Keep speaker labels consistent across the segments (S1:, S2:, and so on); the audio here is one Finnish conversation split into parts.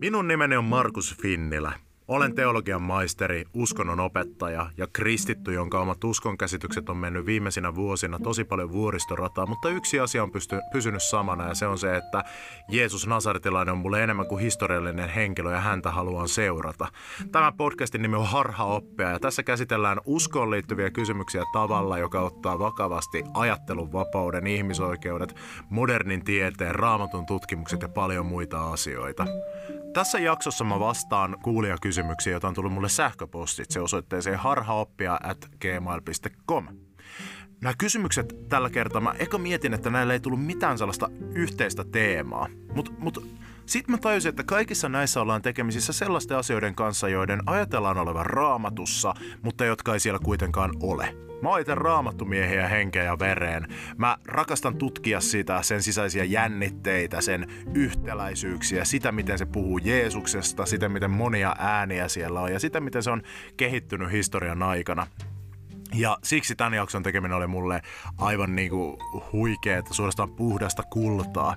S1: Minun nimeni on Markus Finnilä. Olen teologian maisteri, uskonnon opettaja ja kristitty, jonka omat uskonkäsitykset on mennyt viimeisinä vuosina tosi paljon vuoristorataa, mutta yksi asia on pysty, pysynyt samana ja se on se, että Jeesus Nasaretilainen on mulle enemmän kuin historiallinen henkilö ja häntä haluan seurata. Tämä podcastin nimi on Harha oppia ja tässä käsitellään uskoon liittyviä kysymyksiä tavalla, joka ottaa vakavasti ajattelun vapauden, ihmisoikeudet, modernin tieteen, raamatun tutkimukset ja paljon muita asioita. Tässä jaksossa mä vastaan kuulijakysymyksiä, joita on tullut mulle sähköpostitse osoitteeseen harhaoppia at gmail.com. Nämä kysymykset tällä kertaa, mä eka mietin, että näillä ei tullut mitään sellaista yhteistä teemaa. Mutta mut, sitten mä tajusin, että kaikissa näissä ollaan tekemisissä sellaisten asioiden kanssa, joiden ajatellaan olevan raamatussa, mutta jotka ei siellä kuitenkaan ole. Mä itse raamattumiehiä henkeä ja vereen. Mä rakastan tutkia sitä, sen sisäisiä jännitteitä, sen yhtäläisyyksiä, sitä miten se puhuu Jeesuksesta, sitä miten monia ääniä siellä on ja sitä miten se on kehittynyt historian aikana. Ja siksi tämän jakson tekeminen oli mulle aivan niinku huikeeta, suorastaan puhdasta kultaa.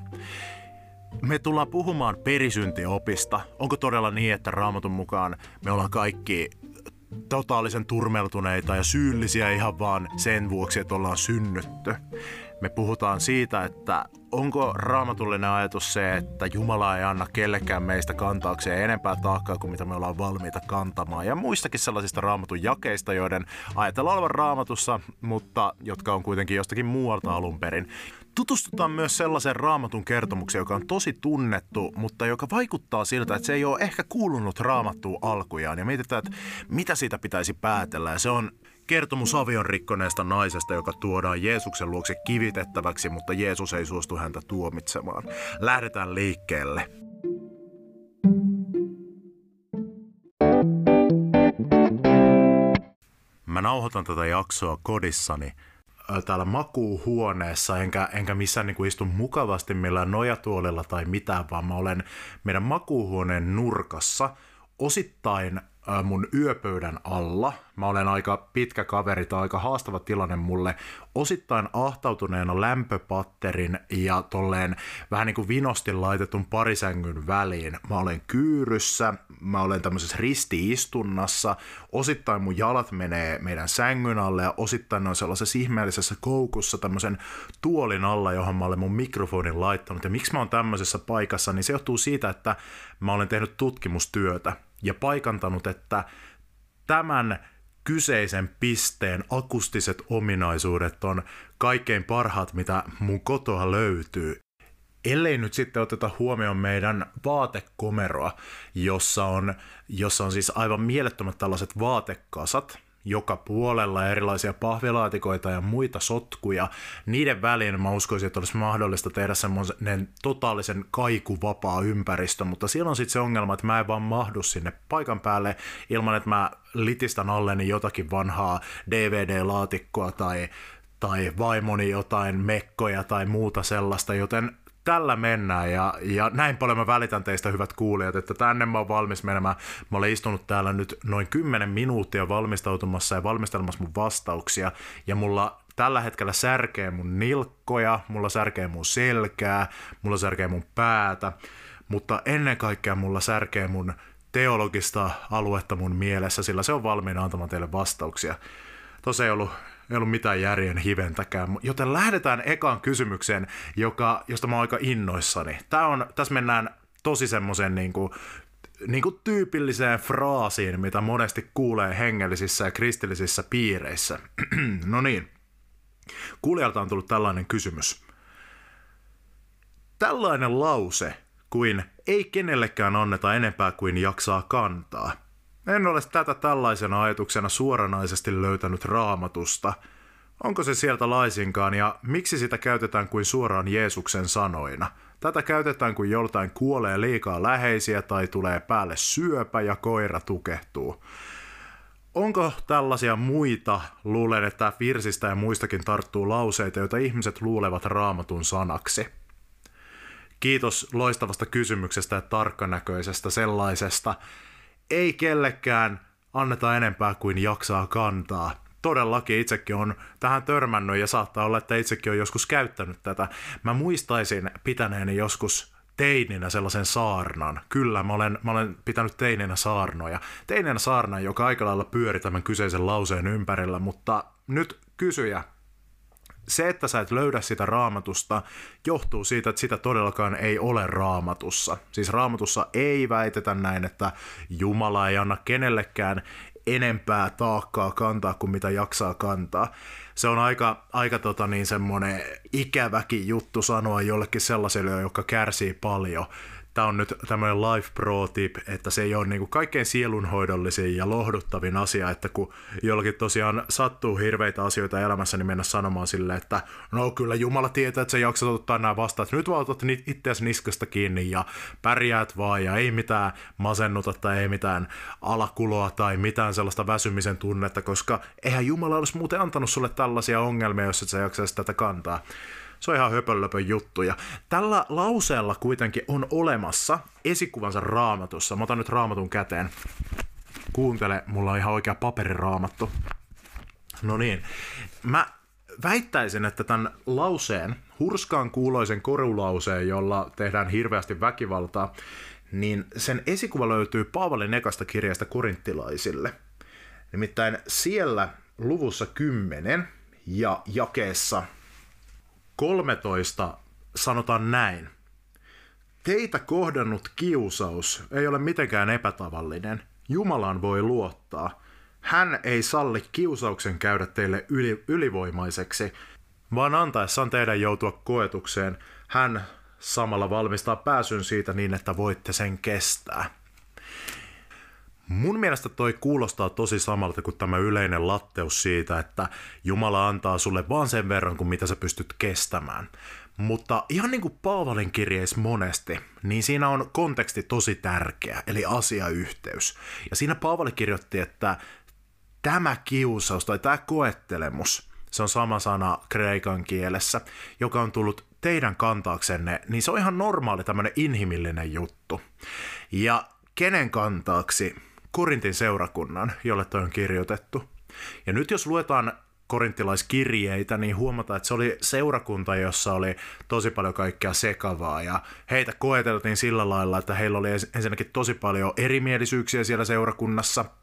S1: Me tullaan puhumaan perisyntiopista. Onko todella niin, että raamatun mukaan me ollaan kaikki totaalisen turmeltuneita ja syyllisiä ihan vaan sen vuoksi, että ollaan synnytty. Me puhutaan siitä, että onko raamatullinen ajatus se, että Jumala ei anna kellekään meistä kantaakseen enempää taakkaa kuin mitä me ollaan valmiita kantamaan. Ja muistakin sellaisista raamatun jakeista, joiden ajatellaan olevan raamatussa, mutta jotka on kuitenkin jostakin muualta alun perin. Tutustutaan myös sellaisen raamatun kertomukseen, joka on tosi tunnettu, mutta joka vaikuttaa siltä, että se ei ole ehkä kuulunut raamattuun alkujaan. Ja mietitään, että mitä siitä pitäisi päätellä. Ja se on kertomus avion rikkoneesta naisesta, joka tuodaan Jeesuksen luokse kivitettäväksi, mutta Jeesus ei suostu häntä tuomitsemaan. Lähdetään liikkeelle. Mä nauhoitan tätä jaksoa kodissani täällä makuuhuoneessa, enkä, enkä missään niin kuin istu mukavasti millään nojatuolilla tai mitään, vaan mä olen meidän makuuhuoneen nurkassa osittain mun yöpöydän alla. Mä olen aika pitkä kaveri, tai aika haastava tilanne mulle. Osittain ahtautuneena lämpöpatterin ja tolleen vähän niin kuin vinosti laitetun parisängyn väliin. Mä olen kyyryssä, mä olen tämmöisessä ristiistunnassa. Osittain mun jalat menee meidän sängyn alle ja osittain on sellaisessa ihmeellisessä koukussa tämmöisen tuolin alla, johon mä olen mun mikrofonin laittanut. Ja miksi mä oon tämmöisessä paikassa, niin se johtuu siitä, että mä olen tehnyt tutkimustyötä ja paikantanut, että tämän kyseisen pisteen akustiset ominaisuudet on kaikkein parhaat, mitä mun kotoa löytyy. Ellei nyt sitten oteta huomioon meidän vaatekomeroa, jossa on, jossa on siis aivan mielettömät tällaiset vaatekasat, joka puolella erilaisia pahvilaatikoita ja muita sotkuja. Niiden väliin mä uskoisin, että olisi mahdollista tehdä semmoinen totaalisen kaikuvapaa ympäristö, mutta siellä on sitten se ongelma, että mä en vaan mahdu sinne paikan päälle ilman, että mä litistän alleni jotakin vanhaa DVD-laatikkoa tai tai vaimoni jotain mekkoja tai muuta sellaista, joten tällä mennään ja, ja näin paljon mä välitän teistä hyvät kuulijat, että tänne mä oon valmis menemään. Mä olen istunut täällä nyt noin 10 minuuttia valmistautumassa ja valmistelemassa mun vastauksia ja mulla tällä hetkellä särkee mun nilkkoja, mulla särkee mun selkää, mulla särkee mun päätä, mutta ennen kaikkea mulla särkee mun teologista aluetta mun mielessä, sillä se on valmiina antamaan teille vastauksia. Tuossa ei ollut ei ollut mitään järjen hiventäkään. Joten lähdetään ekaan kysymykseen, joka, josta mä oon aika innoissani. Tää on, tässä mennään tosi semmoisen niin kuin, niin kuin tyypilliseen fraasiin, mitä monesti kuulee hengellisissä ja kristillisissä piireissä. no niin, kuulijalta on tullut tällainen kysymys. Tällainen lause kuin ei kenellekään anneta enempää kuin jaksaa kantaa – en ole tätä tällaisena ajatuksena suoranaisesti löytänyt raamatusta. Onko se sieltä laisinkaan ja miksi sitä käytetään kuin suoraan Jeesuksen sanoina? Tätä käytetään kuin joltain kuolee liikaa läheisiä tai tulee päälle syöpä ja koira tukehtuu. Onko tällaisia muita, luulen, että virsistä ja muistakin tarttuu lauseita, joita ihmiset luulevat raamatun sanaksi? Kiitos loistavasta kysymyksestä ja tarkkanäköisestä sellaisesta ei kellekään anneta enempää kuin jaksaa kantaa. Todellakin itsekin on tähän törmännyt ja saattaa olla, että itsekin on joskus käyttänyt tätä. Mä muistaisin pitäneeni joskus teininä sellaisen saarnan. Kyllä, mä olen, mä olen pitänyt teininä saarnoja. Teininä saarna, joka aika lailla pyöri tämän kyseisen lauseen ympärillä, mutta nyt kysyjä, se, että sä et löydä sitä raamatusta, johtuu siitä, että sitä todellakaan ei ole raamatussa. Siis raamatussa ei väitetä näin, että Jumala ei anna kenellekään enempää taakkaa kantaa kuin mitä jaksaa kantaa. Se on aika, aika tota niin, semmoinen ikäväkin juttu sanoa jollekin sellaiselle, joka kärsii paljon tämä on nyt tämmöinen life pro tip, että se ei ole niin kuin kaikkein sielunhoidollisin ja lohduttavin asia, että kun jollakin tosiaan sattuu hirveitä asioita elämässä, niin mennä sanomaan silleen, että no kyllä Jumala tietää, että sä jaksat ottaa nämä vastaan, että nyt vaan otat itseäsi niskasta kiinni ja pärjäät vaan ja ei mitään masennuta tai ei mitään alakuloa tai mitään sellaista väsymisen tunnetta, koska eihän Jumala olisi muuten antanut sulle tällaisia ongelmia, jos et sä jaksaisi tätä kantaa. Se on ihan höpölöpön juttu. Ja tällä lauseella kuitenkin on olemassa esikuvansa raamatussa. Mä otan nyt raamatun käteen. Kuuntele, mulla on ihan oikea paperiraamattu. No niin. Mä väittäisin, että tämän lauseen, hurskaan kuuloisen korulauseen, jolla tehdään hirveästi väkivaltaa, niin sen esikuva löytyy Paavalin ekasta kirjasta korinttilaisille. Nimittäin siellä luvussa 10 ja jakeessa 13 sanotaan näin. Teitä kohdannut kiusaus ei ole mitenkään epätavallinen. Jumalaan voi luottaa. Hän ei salli kiusauksen käydä teille yli, ylivoimaiseksi, vaan antaessaan teidän joutua koetukseen, hän samalla valmistaa pääsyn siitä niin, että voitte sen kestää. Mun mielestä toi kuulostaa tosi samalta kuin tämä yleinen latteus siitä, että Jumala antaa sulle vaan sen verran kuin mitä sä pystyt kestämään. Mutta ihan niin kuin Paavalin kirjeessä monesti, niin siinä on konteksti tosi tärkeä, eli asiayhteys. Ja siinä Paavali kirjoitti, että tämä kiusaus tai tämä koettelemus, se on sama sana kreikan kielessä, joka on tullut teidän kantaaksenne, niin se on ihan normaali tämmöinen inhimillinen juttu. Ja kenen kantaaksi Korintin seurakunnan, jolle toi on kirjoitettu. Ja nyt jos luetaan korinttilaiskirjeitä, niin huomataan, että se oli seurakunta, jossa oli tosi paljon kaikkea sekavaa ja heitä koeteltiin sillä lailla, että heillä oli ensinnäkin tosi paljon erimielisyyksiä siellä seurakunnassa –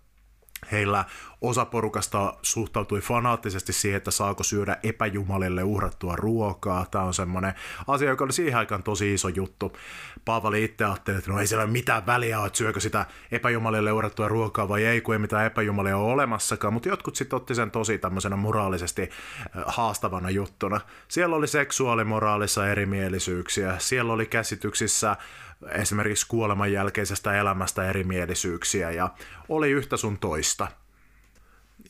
S1: Heillä osa porukasta suhtautui fanaattisesti siihen, että saako syödä epäjumalille uhrattua ruokaa. Tämä on semmoinen asia, joka oli siihen aikaan tosi iso juttu. Paavali itse ajatteli, että no ei siellä mitään väliä, että syökö sitä epäjumalille uhrattua ruokaa vai ei, kun ei mitään epäjumalia ole olemassakaan. Mutta jotkut sitten otti sen tosi tämmöisenä moraalisesti haastavana juttuna. Siellä oli seksuaalimoraalissa erimielisyyksiä, siellä oli käsityksissä esimerkiksi kuoleman jälkeisestä elämästä erimielisyyksiä ja oli yhtä sun toista.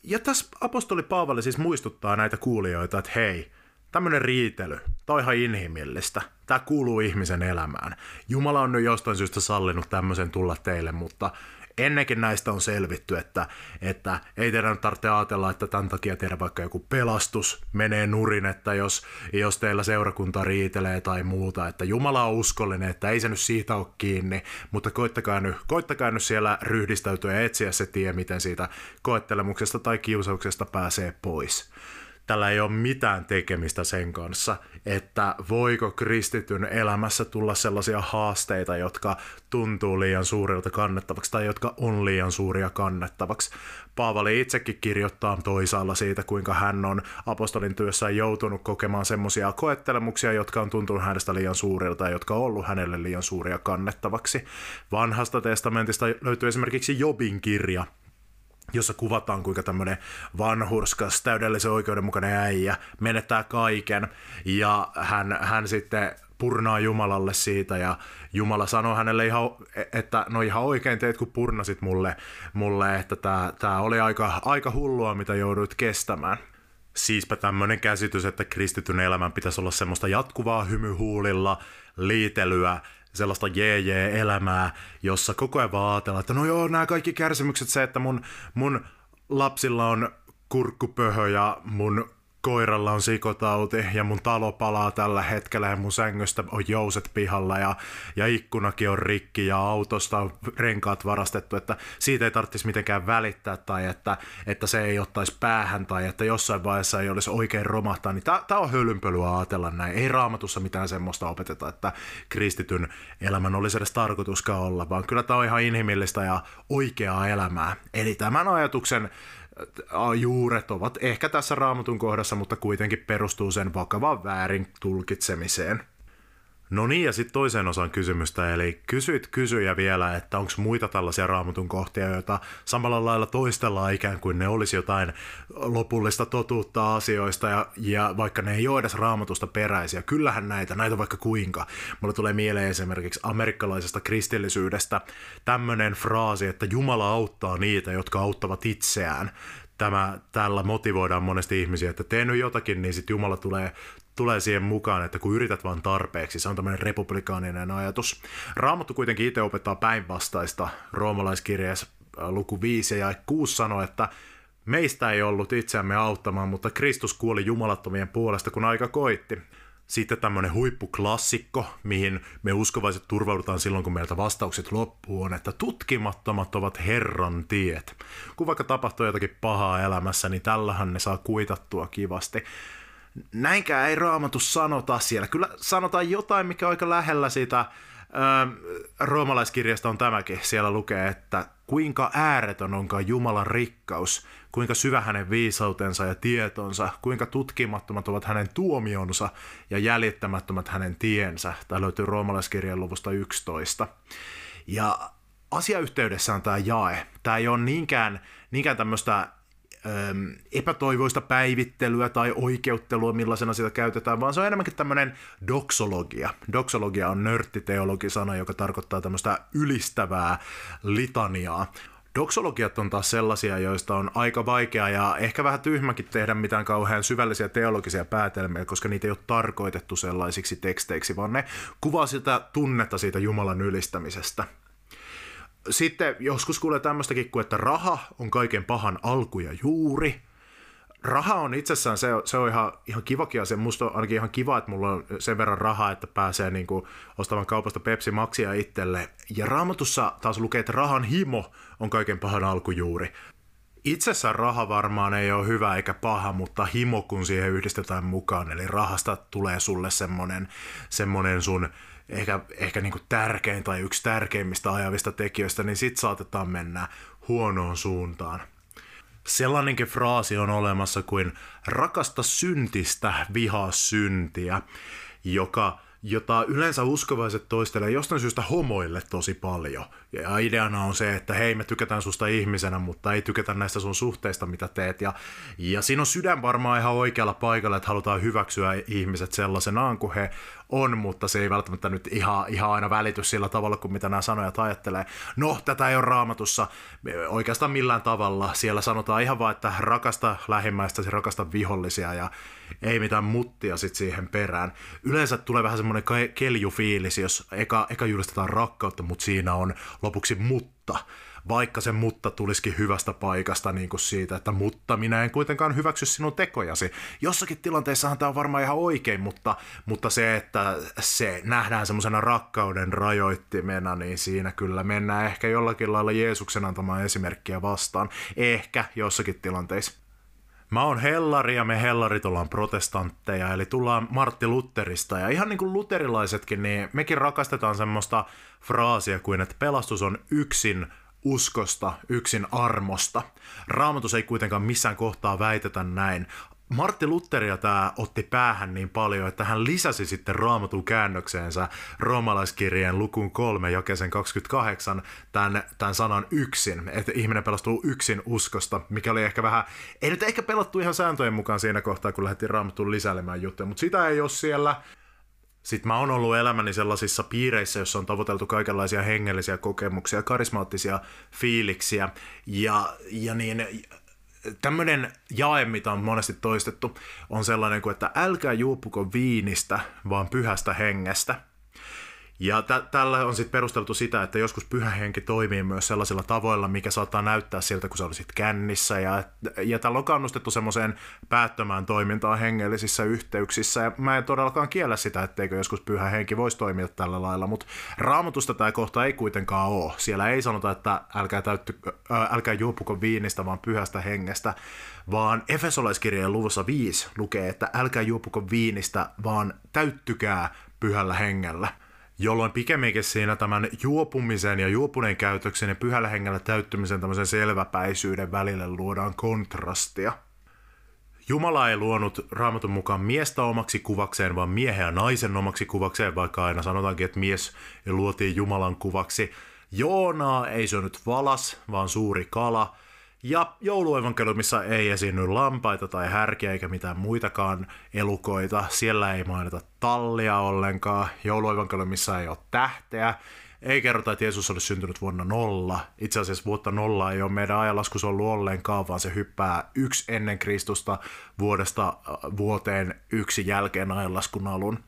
S1: Ja tässä apostoli Paavali siis muistuttaa näitä kuulijoita, että hei, tämmöinen riitely, tämä on ihan inhimillistä. Tämä kuuluu ihmisen elämään. Jumala on nyt jostain syystä sallinut tämmöisen tulla teille, mutta ennenkin näistä on selvitty, että, että ei teidän tarvitse ajatella, että tämän takia tehdä vaikka joku pelastus menee nurin, että jos, jos teillä seurakunta riitelee tai muuta, että Jumala on uskollinen, että ei se nyt siitä ole kiinni, mutta koittakaa nyt, koittakaa nyt siellä ryhdistäytyä ja etsiä se tie, miten siitä koettelemuksesta tai kiusauksesta pääsee pois tällä ei ole mitään tekemistä sen kanssa, että voiko kristityn elämässä tulla sellaisia haasteita, jotka tuntuu liian suurilta kannettavaksi tai jotka on liian suuria kannettavaksi. Paavali itsekin kirjoittaa toisaalla siitä, kuinka hän on apostolin työssä joutunut kokemaan semmoisia koettelemuksia, jotka on tuntunut hänestä liian suurilta ja jotka on ollut hänelle liian suuria kannettavaksi. Vanhasta testamentista löytyy esimerkiksi Jobin kirja, jossa kuvataan, kuinka tämmöinen vanhurskas, täydellisen oikeudenmukainen äijä menettää kaiken, ja hän, hän sitten purnaa Jumalalle siitä, ja Jumala sanoo hänelle ihan, että no ihan oikein teet, kun purnasit mulle, mulle että tämä tää oli aika, aika hullua, mitä jouduit kestämään. Siispä tämmöinen käsitys, että kristityn elämän pitäisi olla semmoista jatkuvaa hymyhuulilla, liitelyä, sellaista jee-jee-elämää, jossa koko ajan vaan ajatellaan, että no joo, nämä kaikki kärsimykset, se, että mun, mun lapsilla on kurkkupöhö ja mun koiralla on sikotauti ja mun talo palaa tällä hetkellä ja mun sängystä on jouset pihalla ja, ja ikkunakin on rikki ja autosta on renkaat varastettu, että siitä ei tarvitsisi mitenkään välittää tai että, että se ei ottaisi päähän tai että jossain vaiheessa ei olisi oikein romahtaa, niin tämä on hölynpölyä ajatella näin. Ei raamatussa mitään semmoista opeteta, että kristityn elämän olisi edes tarkoituskaan olla, vaan kyllä tämä on ihan inhimillistä ja oikeaa elämää. Eli tämän ajatuksen juuret ovat ehkä tässä raamatun kohdassa, mutta kuitenkin perustuu sen vakavaan väärin tulkitsemiseen. No niin, ja sitten toiseen osaan kysymystä, eli kysyit kysyjä vielä, että onko muita tällaisia raamatun kohtia, joita samalla lailla toistellaan ikään kuin ne olisi jotain lopullista totuutta asioista, ja, ja vaikka ne ei ole edes raamatusta peräisiä. Kyllähän näitä, näitä vaikka kuinka. Mulle tulee mieleen esimerkiksi amerikkalaisesta kristillisyydestä tämmöinen fraasi, että Jumala auttaa niitä, jotka auttavat itseään tämä, tällä motivoidaan monesti ihmisiä, että tee nyt jotakin, niin sitten Jumala tulee tulee siihen mukaan, että kun yrität vaan tarpeeksi, se on tämmöinen republikaaninen ajatus. Raamattu kuitenkin itse opettaa päinvastaista. Roomalaiskirjeessä äh, luku 5 ja 6 sanoo, että meistä ei ollut itseämme auttamaan, mutta Kristus kuoli jumalattomien puolesta, kun aika koitti. Sitten tämmöinen huippuklassikko, mihin me uskovaiset turvaudutaan silloin, kun meiltä vastaukset loppuu, on, että tutkimattomat ovat Herran tiet. Kun vaikka tapahtuu jotakin pahaa elämässä, niin tällähän ne saa kuitattua kivasti näinkään ei raamatu sanota siellä. Kyllä sanotaan jotain, mikä on aika lähellä sitä. Öö, roomalaiskirjasta on tämäkin. Siellä lukee, että kuinka ääretön onkaan Jumalan rikkaus, kuinka syvä hänen viisautensa ja tietonsa, kuinka tutkimattomat ovat hänen tuomionsa ja jäljittämättömät hänen tiensä. Tämä löytyy roomalaiskirjan luvusta 11. Ja asiayhteydessä on tämä jae. Tämä ei ole niinkään, niinkään tämmöistä epätoivoista päivittelyä tai oikeuttelua, millaisena sitä käytetään, vaan se on enemmänkin tämmöinen doksologia. Doksologia on nörttiteologisana, joka tarkoittaa tämmöistä ylistävää litaniaa. Doksologiat on taas sellaisia, joista on aika vaikea ja ehkä vähän tyhmäkin tehdä mitään kauhean syvällisiä teologisia päätelmiä, koska niitä ei ole tarkoitettu sellaisiksi teksteiksi, vaan ne kuvaa sitä tunnetta siitä Jumalan ylistämisestä sitten joskus kuulee tämmöistäkin kuin, että raha on kaiken pahan alku ja juuri. Raha on itsessään, se, se on ihan, ihan kivakin asia. Musta on ainakin ihan kiva, että mulla on sen verran rahaa, että pääsee niin kuin ostamaan kaupasta Pepsi Maxia itselle. Ja raamatussa taas lukee, että rahan himo on kaiken pahan alkujuuri. Itsessään raha varmaan ei ole hyvä eikä paha, mutta himo kun siihen yhdistetään mukaan, eli rahasta tulee sulle semmonen, semmonen sun ehkä, ehkä niin kuin tärkein tai yksi tärkeimmistä ajavista tekijöistä, niin sit saatetaan mennä huonoon suuntaan. Sellainenkin fraasi on olemassa kuin rakasta syntistä, vihaa syntiä, joka jota yleensä uskovaiset toistelee jostain syystä homoille tosi paljon. Ja ideana on se, että hei, me tykätään susta ihmisenä, mutta ei tykätä näistä sun suhteista, mitä teet. Ja, ja siinä on sydän varmaan ihan oikealla paikalla, että halutaan hyväksyä ihmiset sellaisenaan kuin he on, mutta se ei välttämättä nyt ihan, ihan aina välity sillä tavalla kuin mitä nämä sanojat ajattelee. No, tätä ei ole raamatussa oikeastaan millään tavalla. Siellä sanotaan ihan vaan, että rakasta lähimmäistä, rakasta vihollisia ja ei mitään muttia sit siihen perään. Yleensä tulee vähän semmoinen keljufiilis, jos eka, eka julistetaan rakkautta, mutta siinä on lopuksi mutta vaikka se mutta tulisikin hyvästä paikasta niin kuin siitä, että mutta minä en kuitenkaan hyväksy sinun tekojasi. Jossakin tilanteessahan tämä on varmaan ihan oikein, mutta, mutta se, että se nähdään semmoisena rakkauden rajoittimena, niin siinä kyllä mennään ehkä jollakin lailla Jeesuksen antamaan esimerkkiä vastaan. Ehkä jossakin tilanteissa. Mä oon hellari ja me hellarit ollaan protestantteja, eli tullaan Martti Lutterista. Ja ihan niin kuin luterilaisetkin, niin mekin rakastetaan semmoista fraasia kuin, että pelastus on yksin uskosta, yksin armosta. Raamatus ei kuitenkaan missään kohtaa väitetä näin. Martti Lutteria tämä otti päähän niin paljon, että hän lisäsi sitten raamatun käännökseensä roomalaiskirjeen lukuun 3 jakeisen 28 tämän, tämän sanan yksin, että ihminen pelastuu yksin uskosta, mikä oli ehkä vähän, ei nyt ehkä pelattu ihan sääntöjen mukaan siinä kohtaa, kun lähdettiin raamatun lisäilemään juttuja, mutta sitä ei ole siellä. Sitten mä oon ollut elämäni sellaisissa piireissä, joissa on tavoiteltu kaikenlaisia hengellisiä kokemuksia, karismaattisia fiiliksiä ja, ja niin tämmöinen jae, mitä on monesti toistettu, on sellainen kuin, että älkää juupuko viinistä, vaan pyhästä hengestä. Ja t- tällä on sitten perusteltu sitä, että joskus pyhä henki toimii myös sellaisilla tavoilla, mikä saattaa näyttää siltä, kun sä olisit kännissä. Ja, ja tällä on kannustettu semmoiseen päättömään toimintaan hengellisissä yhteyksissä. Ja mä en todellakaan kiellä sitä, etteikö joskus pyhä henki voisi toimia tällä lailla, mutta raamatusta tämä kohta ei kuitenkaan ole. Siellä ei sanota, että älkää, täytty, äh, älkää juopuko viinistä, vaan pyhästä hengestä, vaan Efesolaiskirjeen luvussa 5 lukee, että älkää juopuko viinistä, vaan täyttykää pyhällä hengellä jolloin pikemminkin siinä tämän juopumisen ja juopuneen käytöksen ja pyhällä hengellä täyttymisen tämmöisen selväpäisyyden välille luodaan kontrastia. Jumala ei luonut raamatun mukaan miestä omaksi kuvakseen, vaan miehen ja naisen omaksi kuvakseen, vaikka aina sanotaankin, että mies luotiin Jumalan kuvaksi. Joonaa ei syönyt valas, vaan suuri kala – ja jouluevankeliumissa ei esiinny lampaita tai härkiä eikä mitään muitakaan elukoita. Siellä ei mainita tallia ollenkaan. Jouluevankeliumissa ei ole tähteä. Ei kerrota, että Jeesus olisi syntynyt vuonna nolla. Itse asiassa vuotta nolla ei ole meidän ajanlaskussa ollut ollenkaan, vaan se hyppää yksi ennen Kristusta vuodesta äh, vuoteen yksi jälkeen ajanlaskun alun.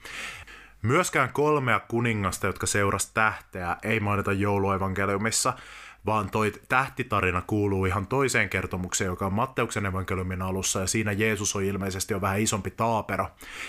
S1: Myöskään kolmea kuningasta, jotka seurasi tähteä, ei mainita jouluevankeliumissa vaan toi tähtitarina kuuluu ihan toiseen kertomukseen, joka on Matteuksen evankeliumin alussa, ja siinä Jeesus on ilmeisesti jo vähän isompi taapero.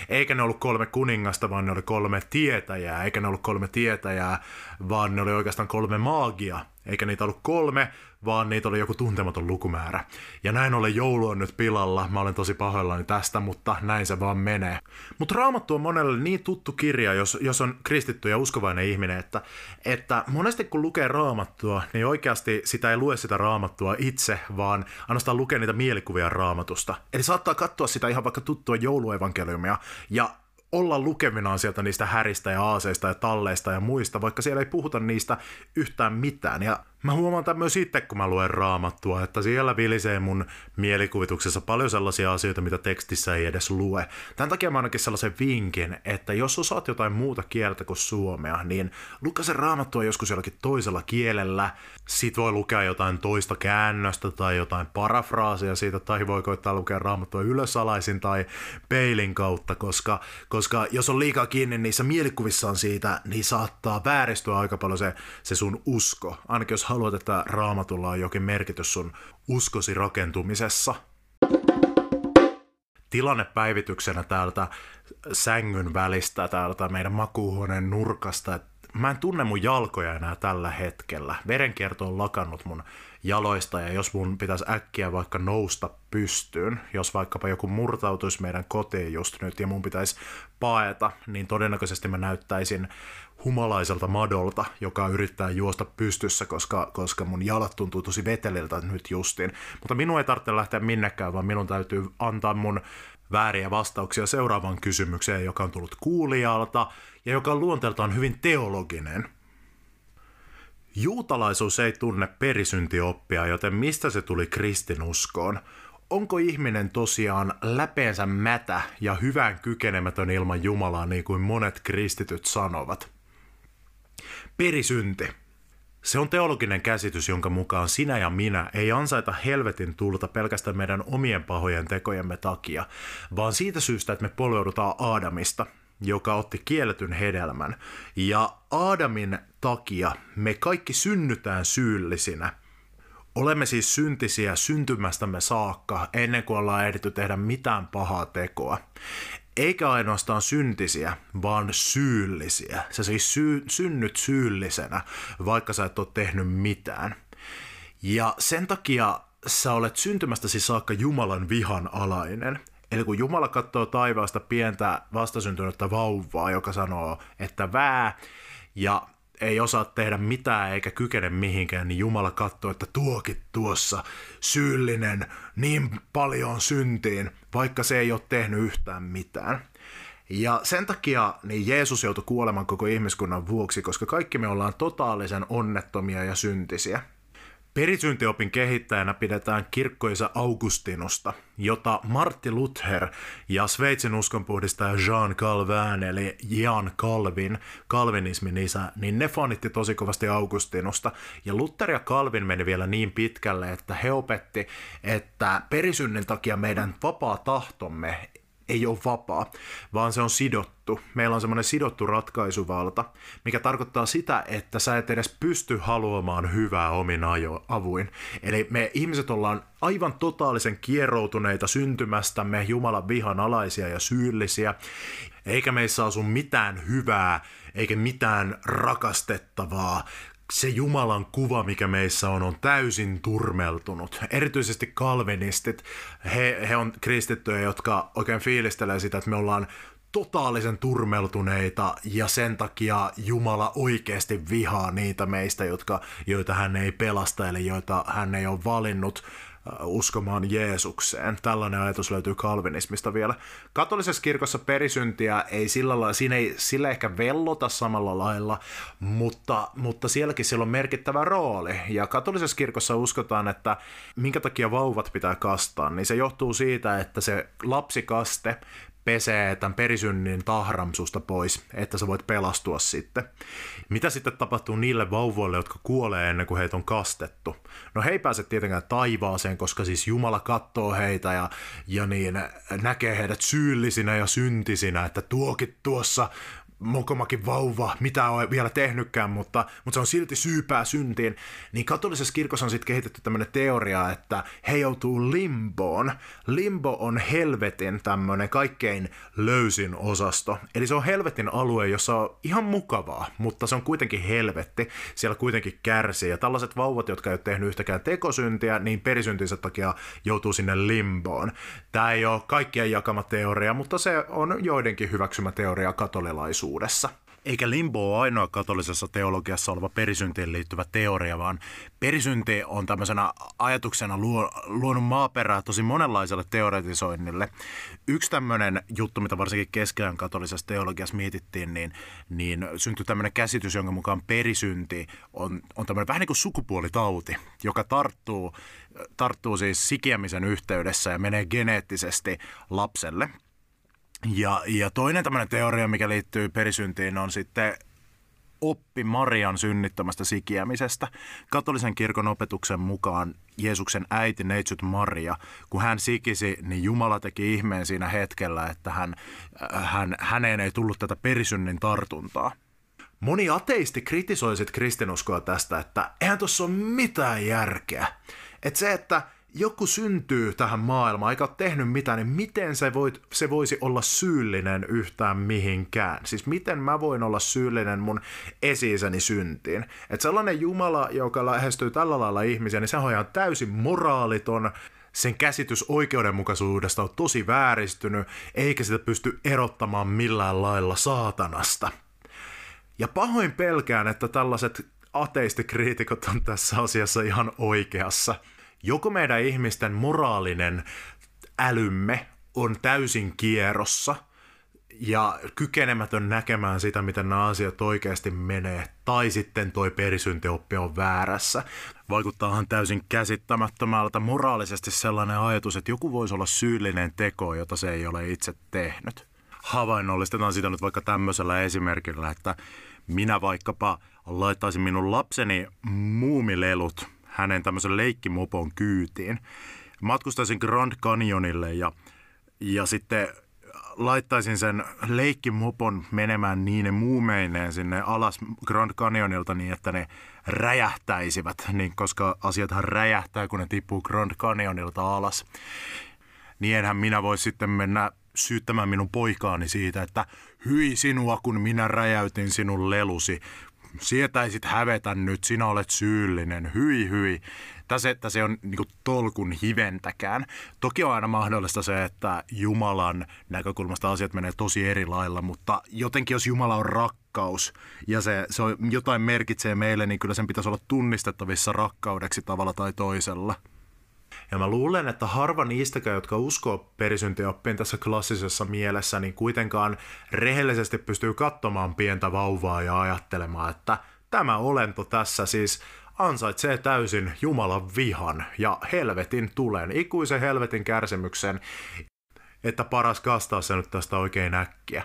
S1: Eikä ne ollut kolme kuningasta, vaan ne oli kolme tietäjää, eikä ne ollut kolme tietäjää, vaan ne oli oikeastaan kolme maagia, eikä niitä ollut kolme, vaan niitä oli joku tuntematon lukumäärä. Ja näin ollen joulu on nyt pilalla, mä olen tosi pahoillani tästä, mutta näin se vaan menee. Mutta Raamattu on monelle niin tuttu kirja, jos, jos on kristitty ja uskovainen ihminen, että, että monesti kun lukee Raamattua, niin oikeasti sitä ei lue sitä Raamattua itse, vaan ainoastaan lukee niitä mielikuvia Raamatusta. Eli saattaa katsoa sitä ihan vaikka tuttua jouluevankeliumia ja olla lukevinaan sieltä niistä häristä ja aaseista ja talleista ja muista, vaikka siellä ei puhuta niistä yhtään mitään. Ja Mä huomaan tämän myös itse, kun mä luen raamattua, että siellä vilisee mun mielikuvituksessa paljon sellaisia asioita, mitä tekstissä ei edes lue. Tämän takia mä ainakin sellaisen vinkin, että jos osaat jotain muuta kieltä kuin suomea, niin lukea se raamattua joskus jollakin toisella kielellä. Sit voi lukea jotain toista käännöstä tai jotain parafraasia siitä, tai voi koittaa lukea raamattua ylösalaisin tai peilin kautta, koska, koska jos on liikaa kiinni niissä mielikuvissaan siitä, niin saattaa vääristyä aika paljon se, se sun usko. Ainakin jos haluat, että raamatulla on jokin merkitys sun uskosi rakentumisessa. Tilannepäivityksenä täältä sängyn välistä, täältä meidän makuuhuoneen nurkasta, että mä en tunne mun jalkoja enää tällä hetkellä. Verenkierto on lakannut mun jaloista ja jos mun pitäisi äkkiä vaikka nousta pystyyn, jos vaikkapa joku murtautuisi meidän kotiin just nyt ja mun pitäisi paeta, niin todennäköisesti mä näyttäisin humalaiselta madolta, joka yrittää juosta pystyssä, koska, koska mun jalat tuntuu tosi veteliltä nyt justin. Mutta minun ei tarvitse lähteä minnekään, vaan minun täytyy antaa mun vääriä vastauksia seuraavaan kysymykseen, joka on tullut kuulijalta ja joka on luonteeltaan hyvin teologinen. Juutalaisuus ei tunne perisyntioppia, joten mistä se tuli kristinuskoon? Onko ihminen tosiaan läpeensä mätä ja hyvän kykenemätön ilman Jumalaa, niin kuin monet kristityt sanovat? Perisynti. Se on teologinen käsitys, jonka mukaan sinä ja minä ei ansaita helvetin tulta pelkästään meidän omien pahojen tekojemme takia, vaan siitä syystä, että me polveudutaan Aadamista, joka otti kielletyn hedelmän. Ja Aadamin takia me kaikki synnytään syyllisinä. Olemme siis syntisiä syntymästämme saakka ennen kuin ollaan ehditty tehdä mitään pahaa tekoa eikä ainoastaan syntisiä, vaan syyllisiä. Sä siis sy- synnyt syyllisenä, vaikka sä et ole tehnyt mitään. Ja sen takia sä olet syntymästäsi saakka Jumalan vihan alainen. Eli kun Jumala katsoo taivaasta pientä vastasyntynyttä vauvaa, joka sanoo, että vää, ja ei osaa tehdä mitään eikä kykene mihinkään, niin Jumala katsoo, että tuokin tuossa syyllinen niin paljon syntiin, vaikka se ei ole tehnyt yhtään mitään. Ja sen takia niin Jeesus joutui kuoleman koko ihmiskunnan vuoksi, koska kaikki me ollaan totaalisen onnettomia ja syntisiä. Perisyntiopin kehittäjänä pidetään kirkkoisa Augustinusta, jota Martti Luther ja Sveitsin uskonpuhdistaja Jean Calvin eli Jan Calvin, kalvinismin isä, niin ne fanitti tosi kovasti Augustinusta. Ja Luther ja Calvin meni vielä niin pitkälle, että he opetti, että perisynnin takia meidän vapaa tahtomme ei ole vapaa, vaan se on sidottu. Meillä on semmoinen sidottu ratkaisuvalta, mikä tarkoittaa sitä, että sä et edes pysty haluamaan hyvää omin avuin. Eli me ihmiset ollaan aivan totaalisen kieroutuneita syntymästämme, Jumalan vihan alaisia ja syyllisiä, eikä meissä asu mitään hyvää, eikä mitään rakastettavaa, se Jumalan kuva, mikä meissä on, on täysin turmeltunut. Erityisesti kalvinistit, he, he on kristittyjä, jotka oikein fiilistelee sitä, että me ollaan totaalisen turmeltuneita ja sen takia Jumala oikeasti vihaa niitä meistä, jotka, joita hän ei pelasta, eli joita hän ei ole valinnut uskomaan Jeesukseen. Tällainen ajatus löytyy kalvinismista vielä. Katolisessa kirkossa perisyntiä ei sillä lailla, siinä ei sillä ehkä vellota samalla lailla, mutta, mutta sielläkin sillä on merkittävä rooli. Ja katolisessa kirkossa uskotaan, että minkä takia vauvat pitää kastaa, niin se johtuu siitä, että se lapsikaste pesee tämän perisynnin tahramsusta pois, että sä voit pelastua sitten. Mitä sitten tapahtuu niille vauvoille, jotka kuolee ennen kuin heitä on kastettu? No he ei pääse tietenkään taivaaseen, koska siis Jumala katsoo heitä ja, ja niin näkee heidät syyllisinä ja syntisinä, että tuokit tuossa mokomakin vauva, mitä on vielä tehnytkään, mutta, mutta se on silti syypää syntiin, niin katolisessa kirkossa on sitten kehitetty tämmöinen teoria, että he joutuu limboon. Limbo on helvetin tämmöinen kaikkein löysin osasto. Eli se on helvetin alue, jossa on ihan mukavaa, mutta se on kuitenkin helvetti. Siellä kuitenkin kärsii. Ja tällaiset vauvat, jotka ei ole tehnyt yhtäkään tekosyntiä, niin perisyntinsä takia joutuu sinne limboon. Tämä ei ole kaikkien jakama teoria, mutta se on joidenkin hyväksymä teoria katolilaisuudessa todellisuudessa.
S2: Eikä limbo ole ainoa katolisessa teologiassa oleva perisyntiin liittyvä teoria, vaan perisynti on tämmöisenä ajatuksena luo, luonut maaperää tosi monenlaiselle teoretisoinnille. Yksi tämmöinen juttu, mitä varsinkin keskeään katolisessa teologiassa mietittiin, niin, niin syntyi tämmöinen käsitys, jonka mukaan perisynti on, on tämmöinen vähän niin kuin sukupuolitauti, joka tarttuu, tarttuu siis sikiämisen yhteydessä ja menee geneettisesti lapselle. Ja, ja toinen tämmöinen teoria, mikä liittyy perisyntiin, on sitten oppi Marian synnyttämästä sikiämisestä. Katolisen kirkon opetuksen mukaan Jeesuksen äiti Neitsyt Maria, kun hän sikisi, niin Jumala teki ihmeen siinä hetkellä, että hän, hän, häneen ei tullut tätä perisynnin tartuntaa.
S1: Moni ateisti kritisoi kristinuskoa tästä, että eihän tuossa ole mitään järkeä. Että se, että joku syntyy tähän maailmaan, eikä ole tehnyt mitään, niin miten se, voit, se voisi olla syyllinen yhtään mihinkään? Siis miten mä voin olla syyllinen mun esi syntiin? Että sellainen Jumala, joka lähestyy tällä lailla ihmisiä, niin se on ihan täysin moraaliton, sen käsitys oikeudenmukaisuudesta on tosi vääristynyt, eikä sitä pysty erottamaan millään lailla saatanasta. Ja pahoin pelkään, että tällaiset ateistikriitikot on tässä asiassa ihan oikeassa – joko meidän ihmisten moraalinen älymme on täysin kierrossa ja kykenemätön näkemään sitä, miten nämä asiat oikeasti menee, tai sitten toi perisyntioppi on väärässä.
S2: Vaikuttaahan täysin käsittämättömältä moraalisesti sellainen ajatus, että joku voisi olla syyllinen teko, jota se ei ole itse tehnyt. Havainnollistetaan sitä nyt vaikka tämmöisellä esimerkillä, että minä vaikkapa laittaisin minun lapseni muumilelut hänen tämmöisen leikkimopon kyytiin. Matkustaisin Grand Canyonille ja, ja sitten laittaisin sen leikkimopon menemään niin muumeineen sinne alas Grand Canyonilta niin, että ne räjähtäisivät, niin koska asiathan räjähtää, kun ne tippuu Grand Canyonilta alas. Niin enhän minä voi sitten mennä syyttämään minun poikaani siitä, että hyi sinua, kun minä räjäytin sinun lelusi sietäisit hävetä nyt, sinä olet syyllinen, hyi hyi. Tässä, että se on niin tolkun hiventäkään. Toki on aina mahdollista se, että Jumalan näkökulmasta asiat menee tosi eri lailla, mutta jotenkin jos Jumala on rakkaus ja se, se on, jotain merkitsee meille, niin kyllä sen pitäisi olla tunnistettavissa rakkaudeksi tavalla tai toisella.
S1: Ja mä luulen, että harva niistäkään, jotka uskoo perisyntioppiin tässä klassisessa mielessä, niin kuitenkaan rehellisesti pystyy katsomaan pientä vauvaa ja ajattelemaan, että tämä olento tässä siis ansaitsee täysin Jumalan vihan ja helvetin tulen, ikuisen helvetin kärsimyksen, että paras kastaa se nyt tästä oikein äkkiä.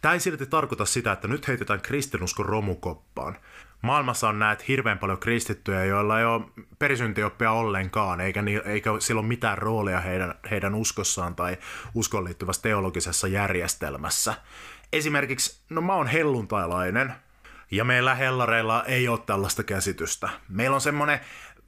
S1: Tämä ei silti tarkoita sitä, että nyt heitetään kristinusko romukoppaan. Maailmassa on näet hirveän paljon kristittyjä, joilla ei ole perisyntioppia ollenkaan, eikä, ni, eikä sillä ole mitään roolia heidän, heidän uskossaan tai uskon liittyvässä teologisessa järjestelmässä. Esimerkiksi, no mä oon helluntailainen, ja meillä hellareilla ei ole tällaista käsitystä. Meillä on semmoinen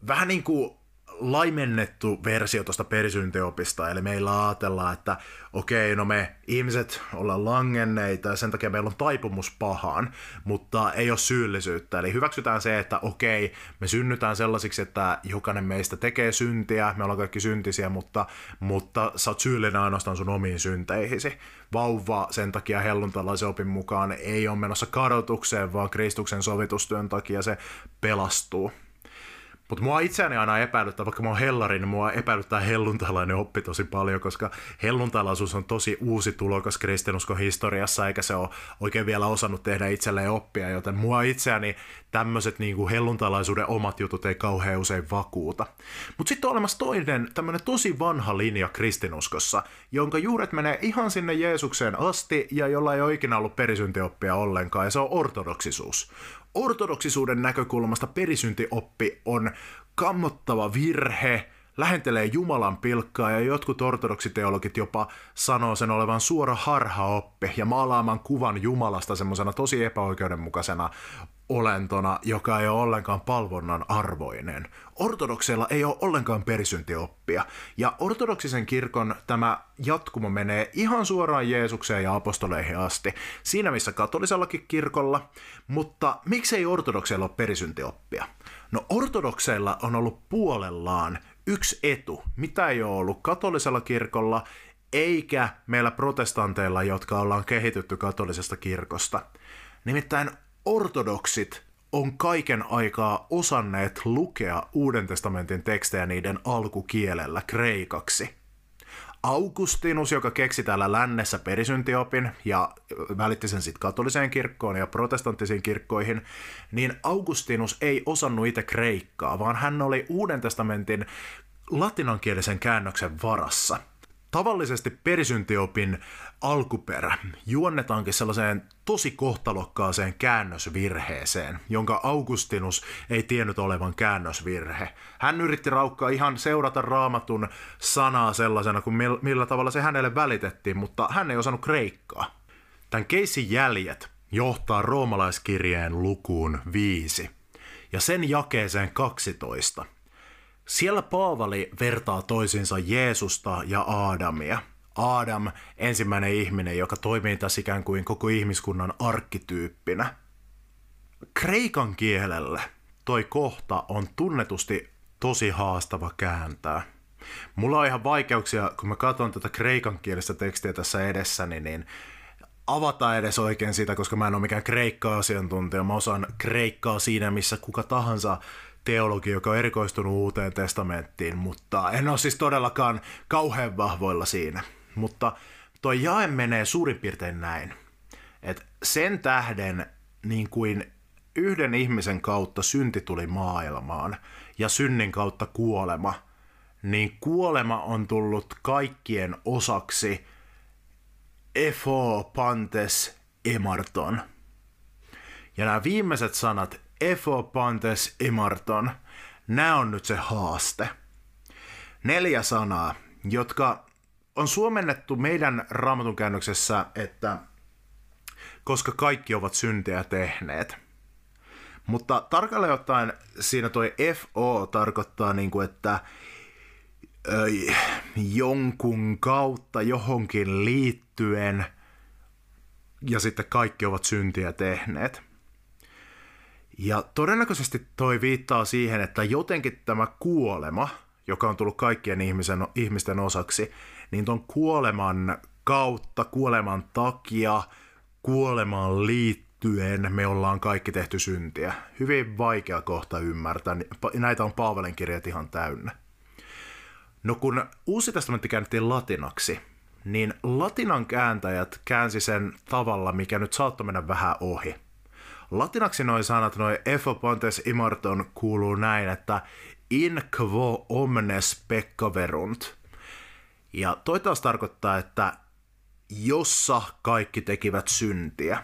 S1: vähän niin kuin laimennettu versio tuosta perisyntiopista, eli meillä ajatellaan, että okei, no me ihmiset ollaan langenneita ja sen takia meillä on taipumus pahaan, mutta ei ole syyllisyyttä. Eli hyväksytään se, että okei, me synnytään sellaisiksi, että jokainen meistä tekee syntiä, me ollaan kaikki syntisiä, mutta, mutta sä oot syyllinen ainoastaan sun omiin synteihisi. Vauva sen takia helluntalaisen opin mukaan ei ole menossa kadotukseen, vaan Kristuksen sovitustyön takia se pelastuu. Mutta mua itseäni aina epäilyttää, vaikka mä oon hellari, niin mua epäilyttää helluntalainen oppi tosi paljon, koska helluntalaisuus on tosi uusi tulokas kristinuskon historiassa, eikä se ole oikein vielä osannut tehdä itselleen oppia, joten mua itseäni tämmöiset niinku helluntalaisuuden omat jutut ei kauhean usein vakuuta. Mutta sitten on olemassa toinen tämmöinen tosi vanha linja kristinuskossa, jonka juuret menee ihan sinne Jeesukseen asti ja jolla ei ole ikinä ollut perisyntioppia ollenkaan, ja se on ortodoksisuus ortodoksisuuden näkökulmasta perisyntioppi on kammottava virhe, lähentelee Jumalan pilkkaa ja jotkut ortodoksiteologit jopa sanoo sen olevan suora harhaoppi ja maalaamaan kuvan Jumalasta semmoisena tosi epäoikeudenmukaisena olentona, joka ei ole ollenkaan palvonnan arvoinen. Ortodokseilla ei ole ollenkaan perisyntioppia, ja ortodoksisen kirkon tämä jatkumo menee ihan suoraan Jeesukseen ja apostoleihin asti, siinä missä katolisellakin kirkolla, mutta miksei ortodokseilla ole perisyntioppia? No ortodokseilla on ollut puolellaan yksi etu, mitä ei ole ollut katolisella kirkolla, eikä meillä protestanteilla, jotka ollaan kehitytty katolisesta kirkosta. Nimittäin ortodoksit on kaiken aikaa osanneet lukea Uuden testamentin tekstejä niiden alkukielellä kreikaksi. Augustinus, joka keksi täällä lännessä perisyntiopin ja välitti sen sitten katoliseen kirkkoon ja protestanttisiin kirkkoihin, niin Augustinus ei osannut itse kreikkaa, vaan hän oli Uuden testamentin latinankielisen käännöksen varassa – Tavallisesti perisyntiopin alkuperä juonnetaankin sellaiseen tosi kohtalokkaaseen käännösvirheeseen, jonka Augustinus ei tiennyt olevan käännösvirhe. Hän yritti raukkaa ihan seurata raamatun sanaa sellaisena kuin millä tavalla se hänelle välitettiin, mutta hän ei osannut kreikkaa. Tämän keisin jäljet johtaa roomalaiskirjeen lukuun viisi ja sen jakeeseen 12 – siellä Paavali vertaa toisinsa Jeesusta ja Aadamia. Adam, ensimmäinen ihminen, joka toimii tässä ikään kuin koko ihmiskunnan arkkityyppinä. Kreikan kielelle toi kohta on tunnetusti tosi haastava kääntää. Mulla on ihan vaikeuksia, kun mä katson tätä kreikan kielistä tekstiä tässä edessäni, niin avata edes oikein sitä, koska mä en ole mikään kreikka-asiantuntija. Mä osaan kreikkaa siinä, missä kuka tahansa teologi, joka on erikoistunut uuteen testamenttiin, mutta en ole siis todellakaan kauhean vahvoilla siinä. Mutta tuo jae menee suurin piirtein näin, että sen tähden niin kuin yhden ihmisen kautta synti tuli maailmaan ja synnin kautta kuolema, niin kuolema on tullut kaikkien osaksi efo pantes emarton. Ja nämä viimeiset sanat Efo Pantes Imarton. Nämä on nyt se haaste. Neljä sanaa, jotka on suomennettu meidän raamatun käännöksessä, että koska kaikki ovat syntejä tehneet. Mutta tarkalleen ottaen siinä toi FO tarkoittaa niin kuin, että jonkun kautta johonkin liittyen ja sitten kaikki ovat syntiä tehneet. Ja todennäköisesti toi viittaa siihen, että jotenkin tämä kuolema, joka on tullut kaikkien ihmisen, ihmisten osaksi, niin ton kuoleman kautta, kuoleman takia, kuolemaan liittyen me ollaan kaikki tehty syntiä. Hyvin vaikea kohta ymmärtää. Näitä on Paavalin kirjat ihan täynnä. No kun Uusi testamentti käännettiin latinaksi, niin latinan kääntäjät käänsi sen tavalla, mikä nyt saattoi mennä vähän ohi – Latinaksi noin sanat, noin efo pontes imarton kuuluu näin, että in quo omnes peccaverunt. Ja toi taas tarkoittaa, että jossa kaikki tekivät syntiä.